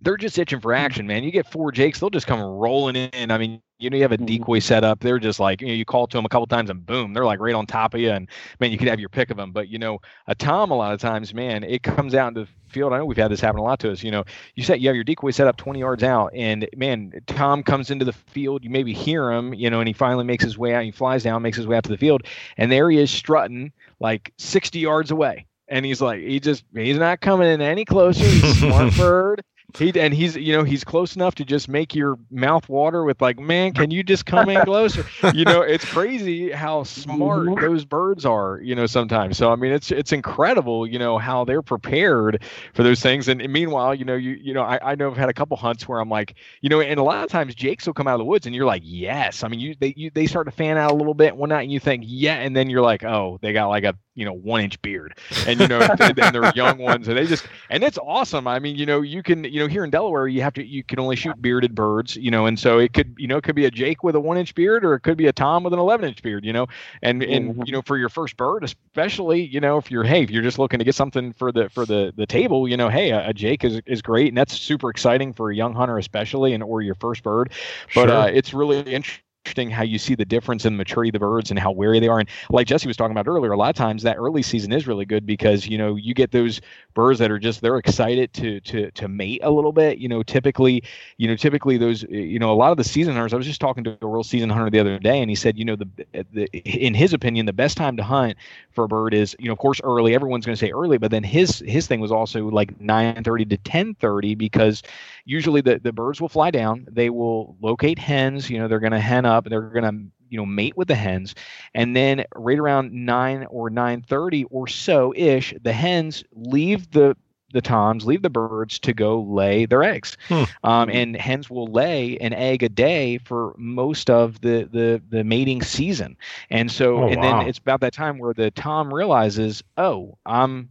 they're just itching for action, man. You get four Jakes, they'll just come rolling in. I mean, you know, you have a Mhm. decoy set up. They're just like, you know, you call to them a couple times and boom, they're like right on top of you. And man, you could have your pick of them. But, you know, a Tom, a lot of times, man, it comes out into the field. I know we've had this happen a lot to us. You know, you set, you have your decoy set up 20 yards out, and man, Tom comes into the field. You maybe hear him, you know, and he finally makes his way out. He flies down, makes his way out to the field, and there he is strutting like 60 yards away. And he's like, he just, he's not coming in any closer. He's a smart bird. He and he's you know he's close enough to just make your mouth water with like man can you just come in closer? You know it's crazy how smart Mhm. those birds are you know sometimes. So I mean it's it's incredible you know how they're prepared for those things. And, meanwhile you know you you know I, I know I've had a couple hunts where I'm like you know and a lot of times Jakes will come out of the woods and you're like yes. I mean you they you, they start to fan out a little bit one night and you think yeah. And then you're like oh they got like a you know one inch beard and you know and, and they're young ones and they just and it's awesome i mean you know you can you know here in delaware you have to you can only shoot bearded birds you know and so it could you know it could be a jake with a one inch beard or it could be a tom with an 11 inch beard you know and and Mhm. you know for your first bird especially you know if you're hey if you're just looking to get something for the for the the table you know hey a, a jake is is great and that's super exciting for a young hunter especially and or your first bird but Sure. uh, it's really interesting how you see the difference in the maturity of the birds and how wary they are. And like Jesse was talking about earlier, a lot of times that early season is really good because you know you get those birds that are just they're excited to to to mate a little bit. You know, typically, you know, typically those you know a lot of the season hunters. I was just talking to a real season hunter the other day, and he said, you know, the, the in his opinion, the best time to hunt for a bird is you know of course early. Everyone's going to say early, but then his his thing was also like 9:30 to 10:30 because usually the, the birds will fly down. They will locate hens. You know they're going to hen up. They're going to you know mate with the hens. And then right around 9 or 9.30 or so ish the hens leave the the toms leave the birds to go lay their eggs. Hmm. um, and hens will lay an egg a day for most of the the, the mating season. And so Oh, and wow. then it's about that time where the tom realizes oh i'm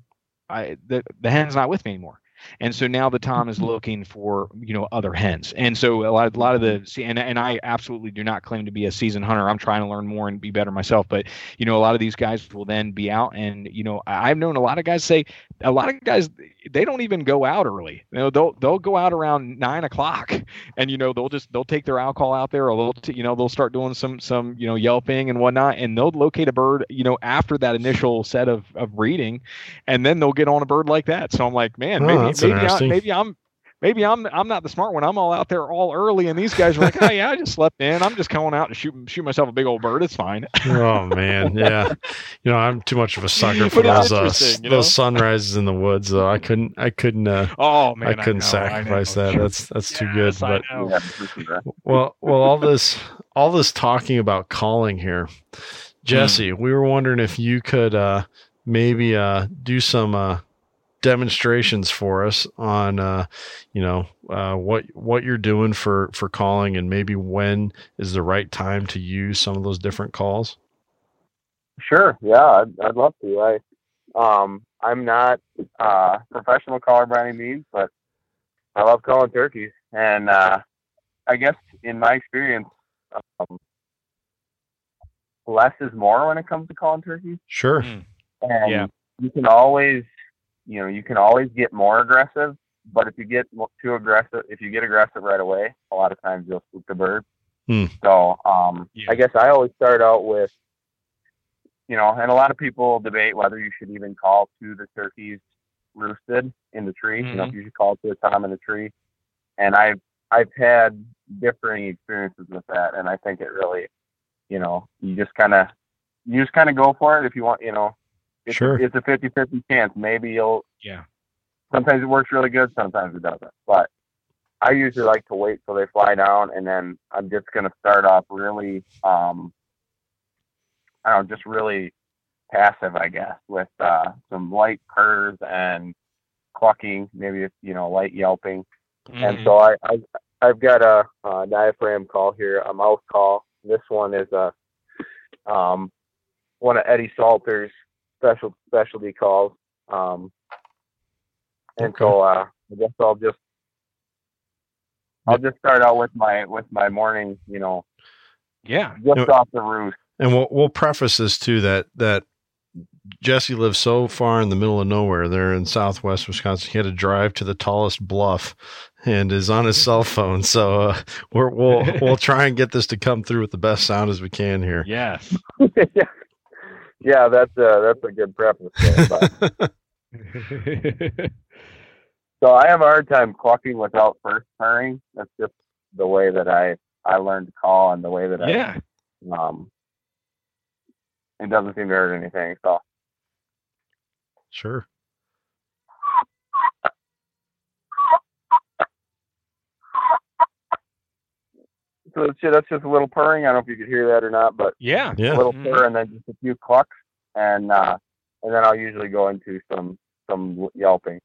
I, the, the hen's not with me anymore and so now the tom is mm-hmm. looking for you know other hens. And so a lot, a lot of the mm-hmm. and, and i absolutely do not claim to be a seasoned hunter. I'm trying to learn more and be better myself. But you know a lot of these guys will then be out and you know i've known a lot of guys say a lot of guys they don't even go out early. You know they'll they'll go out around nine o'clock and you know they'll just they'll take their owl call out there or they'll t- you know they'll start doing some some you know yelping and whatnot. And they'll locate a bird you know after that initial set of of breeding and then they'll get on a bird like that. So i'm like man maybe that's maybe, I, maybe I'm maybe i'm i'm not the smart one i'm all out there all early and these guys are like oh yeah i just slept in i'm just going out to shoot shoot myself a big old bird it's fine oh man, yeah. You know, I'm too much of a sucker for those uh, you know? those sunrises in the woods. Though I couldn't, I couldn't, uh, oh man I couldn't know, sacrifice know. that. That's that's too good. Yes, I But know. Yeah, for sure. well, well, all this, all this talking about calling here, Jesse. We were wondering if you could uh, maybe uh, do some uh, demonstrations for us on, uh, you know, uh, what what you're doing for for calling, and maybe when is the right time to use some of those different calls. Sure. Yeah, I'd, I'd love to. I, um, I'm not uh, professional caller by any means, but I love calling turkeys, and uh, I guess in my experience, um, less is more when it comes to calling turkeys. Sure. Mm. And Yeah. you can always, you know, you can always get more aggressive. But if you get too aggressive, if you get aggressive right away, a lot of times you'll spook the bird. Hmm. So um, Yeah. I guess I always start out with, you know, and a lot of people debate whether you should even call to the turkeys roosted in the tree. You know, if you should call to a tom in the tree. And I've I've had differing experiences with that, and I think it really, you know, you just kind of you just kind of go for it if you want. You know, it's Sure. a, it's a 50-50 chance. Maybe you'll. Yeah. Sometimes it works really good. Sometimes it doesn't. But I usually like to wait till they fly down, and then I'm just gonna start off really, um, I don't know, just really passive, I guess, with uh, some light purrs and clucking, maybe you know, light yelping. And Mhm. so I, I I've got a, uh diaphragm call here, a mouth call. This one is a um, one of Eddie Salter's special specialty calls. Um, and so uh, I guess I'll just I'll just start out with my with my morning, you know, yeah just No. off the roof. And we'll we'll preface this too that that Jesse lives so far in the middle of nowhere there in southwest Wisconsin. He had to drive to the tallest bluff and is on his cell phone. So uh, we're, we'll we'll try and get this to come through with the best sound as we can here. yes yeah. that's a that's a good preface. There. So I have a hard time clucking without first purring. That's just the way that I I learned to call and the way that yeah I um. It doesn't seem to hurt anything. So Sure. so that's just, that's just a little purring. I don't know if you could hear that or not, but yeah, yeah. a little mm-hmm. purr and then just a few clucks, and uh, and then I'll usually go into some some yelping.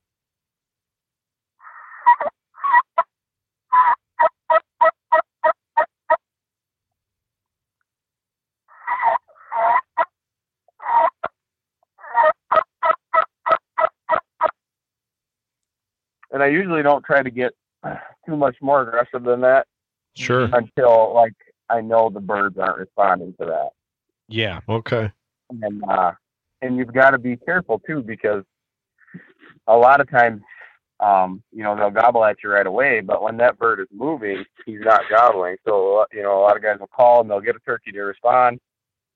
And I usually don't try to get too much more aggressive than that Sure. until like I know the birds aren't responding to that. Yeah. Okay. and uh, and you've got to be careful too because a lot of times, um, you know, they'll gobble at you right away, but when that bird is moving, he's not gobbling. So uh, you know, a lot of guys will call and they'll get a turkey to respond,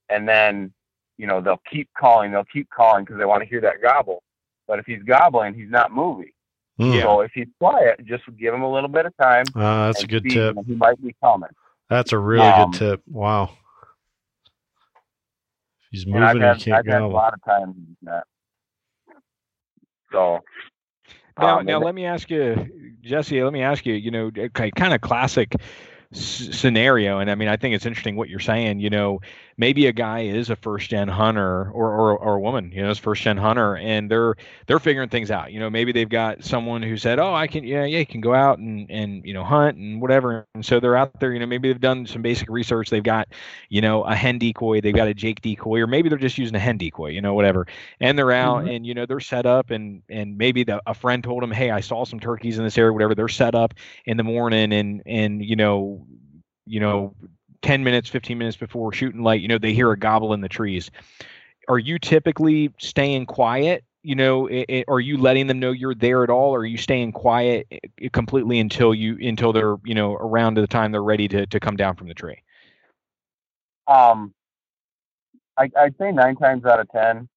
and then you know they'll keep calling, they'll keep calling because they want to hear that gobble. But if he's gobbling, he's not moving. Mm. So if he's quiet, just give him a little bit of time. Uh, that's a good tip. He might be coming. That's a really Um, good tip. Wow. He's And I've moving, had, he can't I've had a lot of times that. So Now, um, now let me ask you, Jesse. Let me ask you. You know, okay, kind of classic s- scenario, and I mean, I think it's interesting what you're saying. You know, maybe a guy is a first gen hunter, or or, or a woman, you know, is first gen hunter, and they're they're figuring things out. You know, maybe they've got someone who said, "Oh, I can, yeah, yeah, you can go out and and you know hunt and whatever," and so they're out there. You know, maybe they've done some basic research. They've got, you know, a hen decoy, they've got a Jake decoy, or maybe they're just using a hen decoy. You know, whatever and they're out mm-hmm. and you know they're set up and and maybe the, a friend told them hey i saw some turkeys in this area whatever they're set up in the morning and and you know you know 10 minutes 15 minutes before shooting light you know they hear a gobble in the trees are you typically staying quiet you know i i are you letting them know you're there at all or are you staying quiet completely until you until they're you know around to the time they're ready to, to come down from the tree Um, I, I'd say nine times out of ten,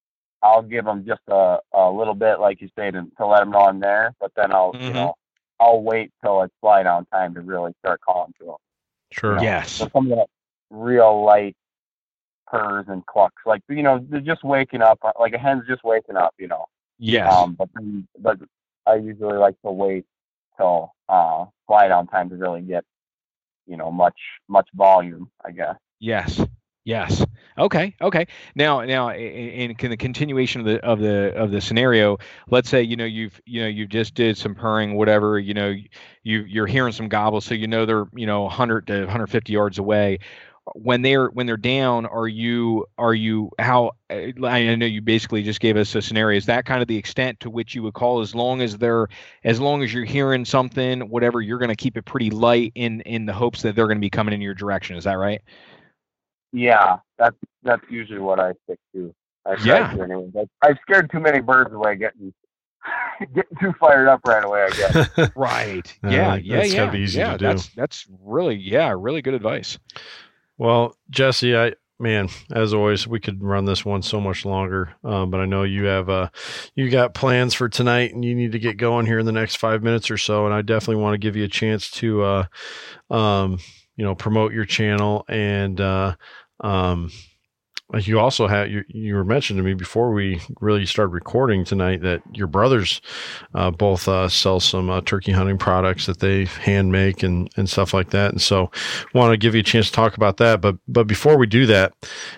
I'll give them just a, a little bit, like you say, to, to let them know I'm there. But then I'll, Mhm. you know, I'll wait till it's fly down time to really start calling to them. Sure. Yeah. yes So some of that real light purrs and clucks, like you know, they're just waking up, uh, like a hen's just waking up, you know. yes Um, but then, but I usually like to wait till uh fly down time to really get, you know, much much volume, I guess. Yes. Yes. Okay. Okay. Now, now, in, in the continuation of the of the of the scenario, let's say you know you've you know you just did some purring, whatever. You know, you you're hearing some gobbles, so you know they're you know 100 to 150 yards away. When they're when they're down, are you are you how? uh, I know you basically just gave us a scenario. Is that kind of the extent to which you would call? As long as they're as long as you're hearing something, whatever, you're going to keep it pretty light in in the hopes that they're going to be coming in your direction. Is that right? Yeah, that's that's usually what I stick to. I try Yeah. to anyway. But I've scared too many birds away getting getting too fired up right away. I guess. Right. Uh, Yeah. yeah. that's yeah. gotta easy yeah. to do. That's that's really yeah really good advice. Well, Jesse, I man, as always, we could run this one so much longer, um, but I know you have uh, you got plans for tonight, and you need to get going here in the next five minutes or so. And I definitely want to give you a chance to, uh, um, you know, promote your channel and. Uh, um, you also have you, you were mentioning to me before we really started recording tonight that your brothers uh, both uh, sell some uh, turkey hunting products that they hand make and, and stuff like that and so want to give you a chance to talk about that. But but before we do that,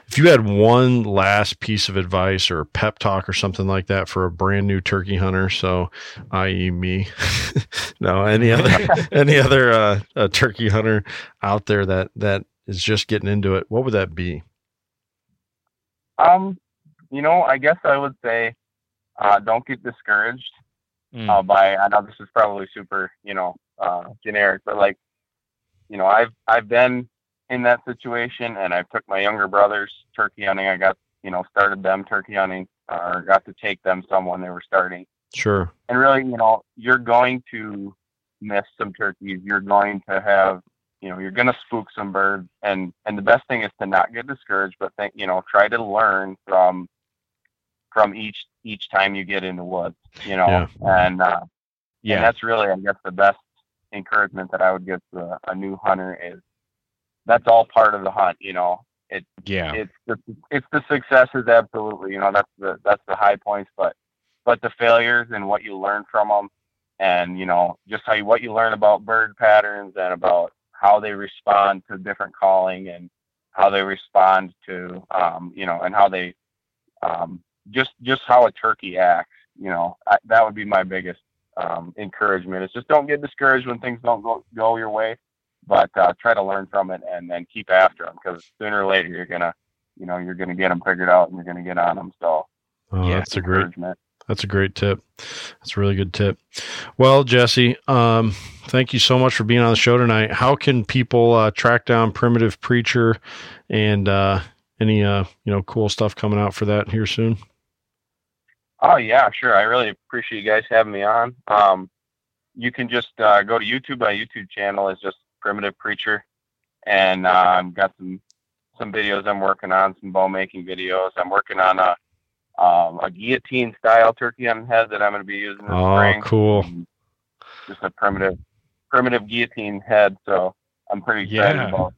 if you had one last piece of advice or pep talk or something like that for a brand new turkey hunter, so i.e. me, no any other any other uh, uh, turkey hunter out there that that is just getting into it, what would that be? Um, you know, I guess I would say, uh, don't get discouraged Mm. uh, by. I know this is probably super, you know, uh, generic, but like, you know, I've I've been in that situation, and I took my younger brothers turkey hunting. I got, you know, started them turkey hunting, or got to take them some when they were starting. Sure. and really, you know, you're going to miss some turkeys. You're going to have, you know, you're going to spook some birds, and and the best thing is to not get discouraged, but think, you know, try to learn from from each each time you get in the woods, you know, Yeah. and uh, and Yeah. that's really, I guess, the best encouragement that I would give to a, a new hunter is that's all part of the hunt, you know. it Yeah. It's the it's the successes, absolutely. You know, that's the that's the high points, but but the failures and what you learn from them, and you know, just how you what you learn about bird patterns and about how they respond to different calling and how they respond to um, you know, and how they um, just just how a turkey acts. You know, I, that would be my biggest um, encouragement. Is just don't get discouraged when things don't go go your way, but uh, try to learn from it and then keep after them because sooner or later you're gonna, you know, you're gonna get them figured out and you're gonna get on them. So Oh, Yeah, that's a great encouragement. That's a great tip. That's a really good tip. Well, Jesse, um, thank you so much for being on the show tonight. How can people uh, track down Primitive Preacher and uh, any uh, you know cool stuff coming out for that here soon? Oh yeah, sure. I really appreciate you guys having me on. Um, you can just uh, go to YouTube. My YouTube channel is just Primitive Preacher, and uh, I've got some some videos I'm working on, some bow making videos. I'm working on a um, a guillotine style turkey on head that I'm going to be using this Oh, spring. cool. Um, Just a primitive primitive guillotine head. So I'm pretty excited Yeah. about,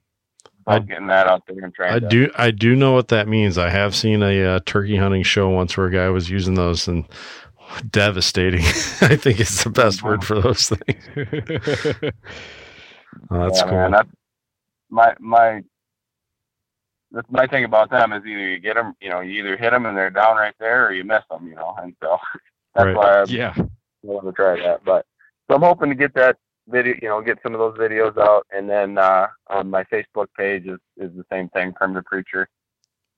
I- about getting that out there and trying I to. do I do know what that means. I have seen a uh, turkey hunting show once where a guy was using those and devastating. I think it's the best word for those things. Oh, that's yeah, cool. man, that's my my. That's my thing about them is either you get them, you know, you either hit them and they're down right there, or you miss them, you know, and so that's Right. why I yeah. want to try that. But so I'm hoping to get that video, you know, get some of those videos out, and then uh, on my Facebook page is is the same thing, Primitive Preacher,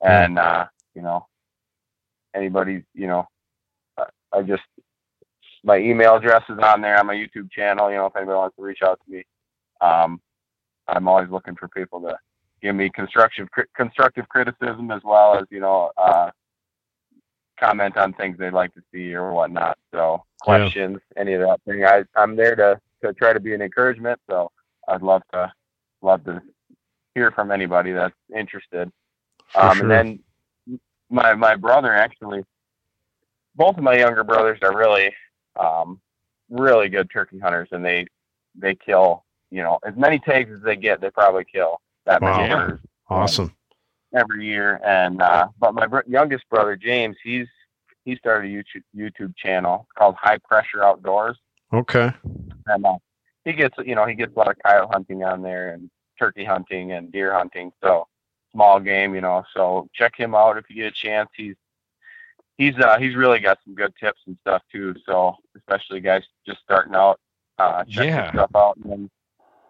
and uh, you know, anybody, you know, I, I just my email address is on there on my YouTube channel. You know, if anybody wants to reach out to me, um, I'm always looking for people to give me constructive cri- constructive criticism as well as you know uh, comment on things they'd like to see or whatnot. So Yeah. questions, any of that thing, I I'm there to to try to be an encouragement. So I'd love to love to hear from anybody that's interested. Um, sure. And then my my brother actually, both of my younger brothers are really um, really good turkey hunters, and they they kill you know as many tags as they get, they probably kill that Wow. many Yeah. awesome. every year. And uh, but my br- youngest brother James, he's he started a YouTube YouTube channel called High Pressure Outdoors, Okay. and uh, he gets you know he gets a lot of coyote hunting on there and turkey hunting and deer hunting. So small game, you know. So check him out if you get a chance. He's he's uh, he's really got some good tips and stuff too. So especially guys just starting out, uh, check his Yeah. stuff out. And then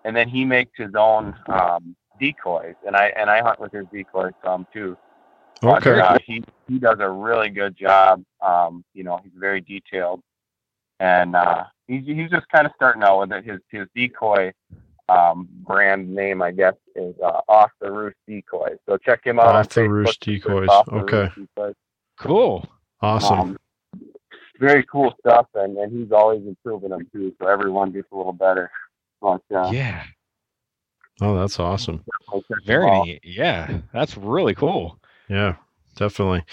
and then he makes his own um, decoys, and I and I hunt with his decoys some too. But, Okay. uh, he he does a really good job. Um, you know, he's very detailed, and uh, he's he's just kind of starting out with it. His his decoy um, brand name, I guess, is uh, Off the Roost Decoys. So check him out on Off the Facebook. Roost Decoys. Off the Okay. Roost Decoys. Cool. Awesome. Um, very cool stuff, and, and he's always improving them too. So everyone gets a little better. But uh, Yeah. Oh, that's awesome. I'll check them Very neat. Yeah. That's really cool. Yeah, definitely.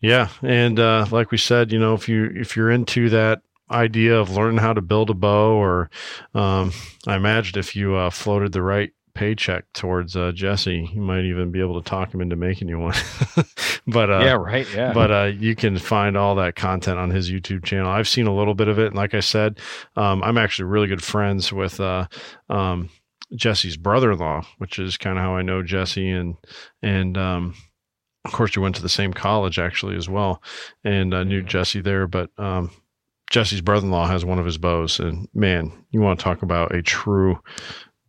Yeah, and uh, like we said, you know, if you if you're into that idea of learning how to build a bow, or um, I imagine if you uh, floated the right paycheck towards uh, Jesse, you might even be able to talk him into making you one. but uh, yeah. Right. Yeah. but uh, you can find all that content on his YouTube channel. I've seen a little bit of it, and like I said, um, I'm actually really good friends with uh, um, Jesse's brother-in-law, which is kind of how I know Jesse, and and um, of course, you went to the same college actually as well, and I knew Jesse there. But um, Jesse's brother-in-law has one of his bows, and man, you want to talk about a true,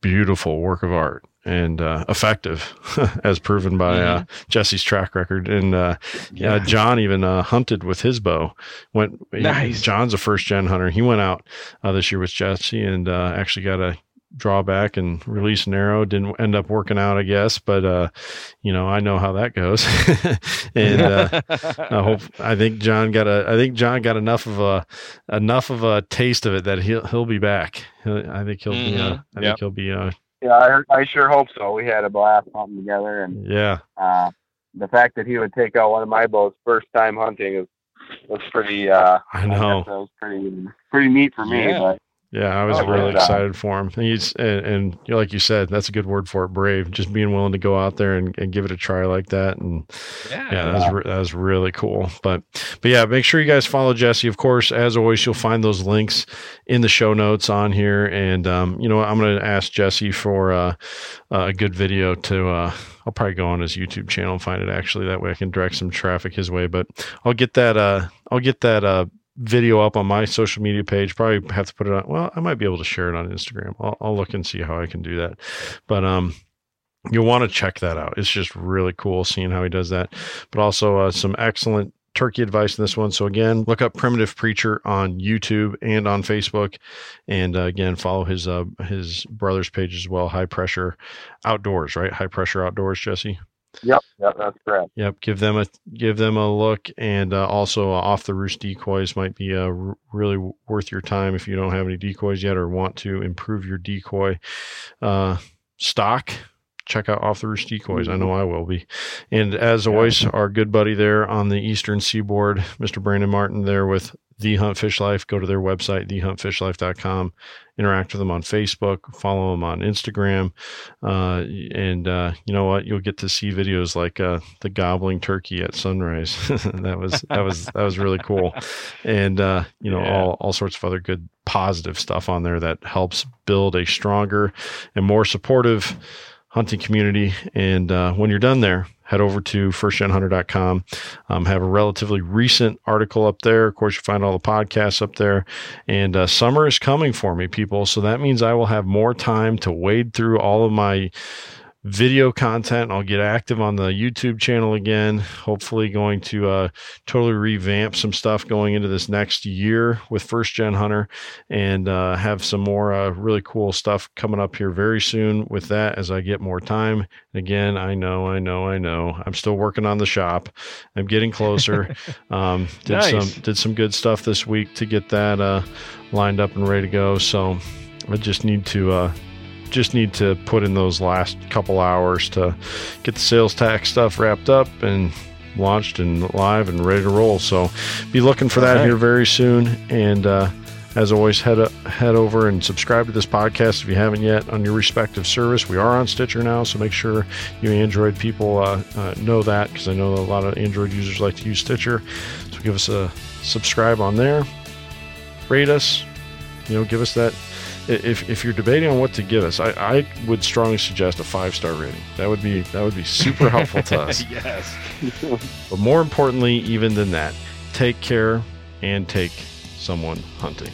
beautiful work of art and uh, effective, as proven by uh, Jesse's track record. And uh, yeah, John even uh, hunted with his bow. Went Nice. John's a first gen hunter. He went out uh, this year with Jesse and uh, actually got a drawback and release an arrow. Didn't end up working out, I guess. But uh, you know, I know how that goes. and uh, I hope I think John got a I think John got enough of a enough of a taste of it that he'll he'll be back. He'll, I think he'll be uh, Mhm. I Yep. think he'll be uh, Yeah, I, I sure hope so. We had a blast hunting together, and yeah. uh, the fact that he would take out one of my bows first time hunting is was pretty. Uh, I know. that was pretty pretty neat for me. Yeah. But Yeah, I was Oh, really right. excited for him. He's and, and you like you said, that's a good word for it. Brave, just being willing to go out there and, and give it a try like that. And yeah. yeah, that was that was really cool. But but yeah, make sure you guys follow Jesse. Of course, as always, you'll find those links in the show notes on here. And um, you know, what? I'm going to ask Jesse for uh, a good video to. Uh, I'll probably go on his YouTube channel and find it. Actually, that way I can direct some traffic his way. But I'll get that. Uh, I'll get that. Video up on my social media page. Probably have to put it on. Well, I might be able to share it on Instagram. I'll, I'll look and see how I can do that. But um, you'll want to check that out. It's just really cool seeing how he does that. But also uh, some excellent turkey advice in this one. So again, look up Primitive Preacher on YouTube and on Facebook, and uh, again follow his uh, his brother's page as well. High Pressure Outdoors, right? High Pressure Outdoors, Jesse. Yep, yep, that's correct. Yep, give them a give them a look, and uh, also uh, off the roost decoys might be uh, r- really worth your time if you don't have any decoys yet or want to improve your decoy uh, stock check out Off the Roost Decoys. I know I will be. And as always, our good buddy there on the Eastern Seaboard, Mr. Brandon Martin, there with The Hunt Fish Life. Go to their website, thehuntfishlife.com. Interact with them on Facebook. Follow them on Instagram. Uh, and uh, you know what? You'll get to see videos like uh, the gobbling turkey at sunrise. that was that was that was really cool. And uh, you know Yeah. all all sorts of other good positive stuff on there that helps build a stronger and more supportive hunting community. And uh, when you're done there, head over to firstgenhunter.com. Um, have a relatively recent article up there. Of course, you find all the podcasts up there. And uh, summer is coming for me, people. So that means I will have more time to wade through all of my video content. I'll get active on the YouTube channel again. Hopefully, going to uh, totally revamp some stuff going into this next year with First Gen Hunter and uh, have some more uh, really cool stuff coming up here very soon with that as I get more time. Again, I know, I know, I know. I'm still working on the shop. I'm getting closer. um, did Nice. some did some good stuff this week to get that uh, lined up and ready to go. So I just need to uh, just need to put in those last couple hours to get the sales tax stuff wrapped up and launched and live and ready to roll. So be looking for that Okay. here very soon. And uh, as always, head up, head over and subscribe to this podcast if you haven't yet on your respective service. We are on Stitcher now, so make sure you Android people uh, uh, know that because I know a lot of Android users like to use Stitcher. So give us a subscribe on there. Rate us. You know, give us that if, if you're debating on what to give us, I, I would strongly suggest a five star rating. That would be that would be super helpful to us. yes. But more importantly, even than that, take care and take someone hunting.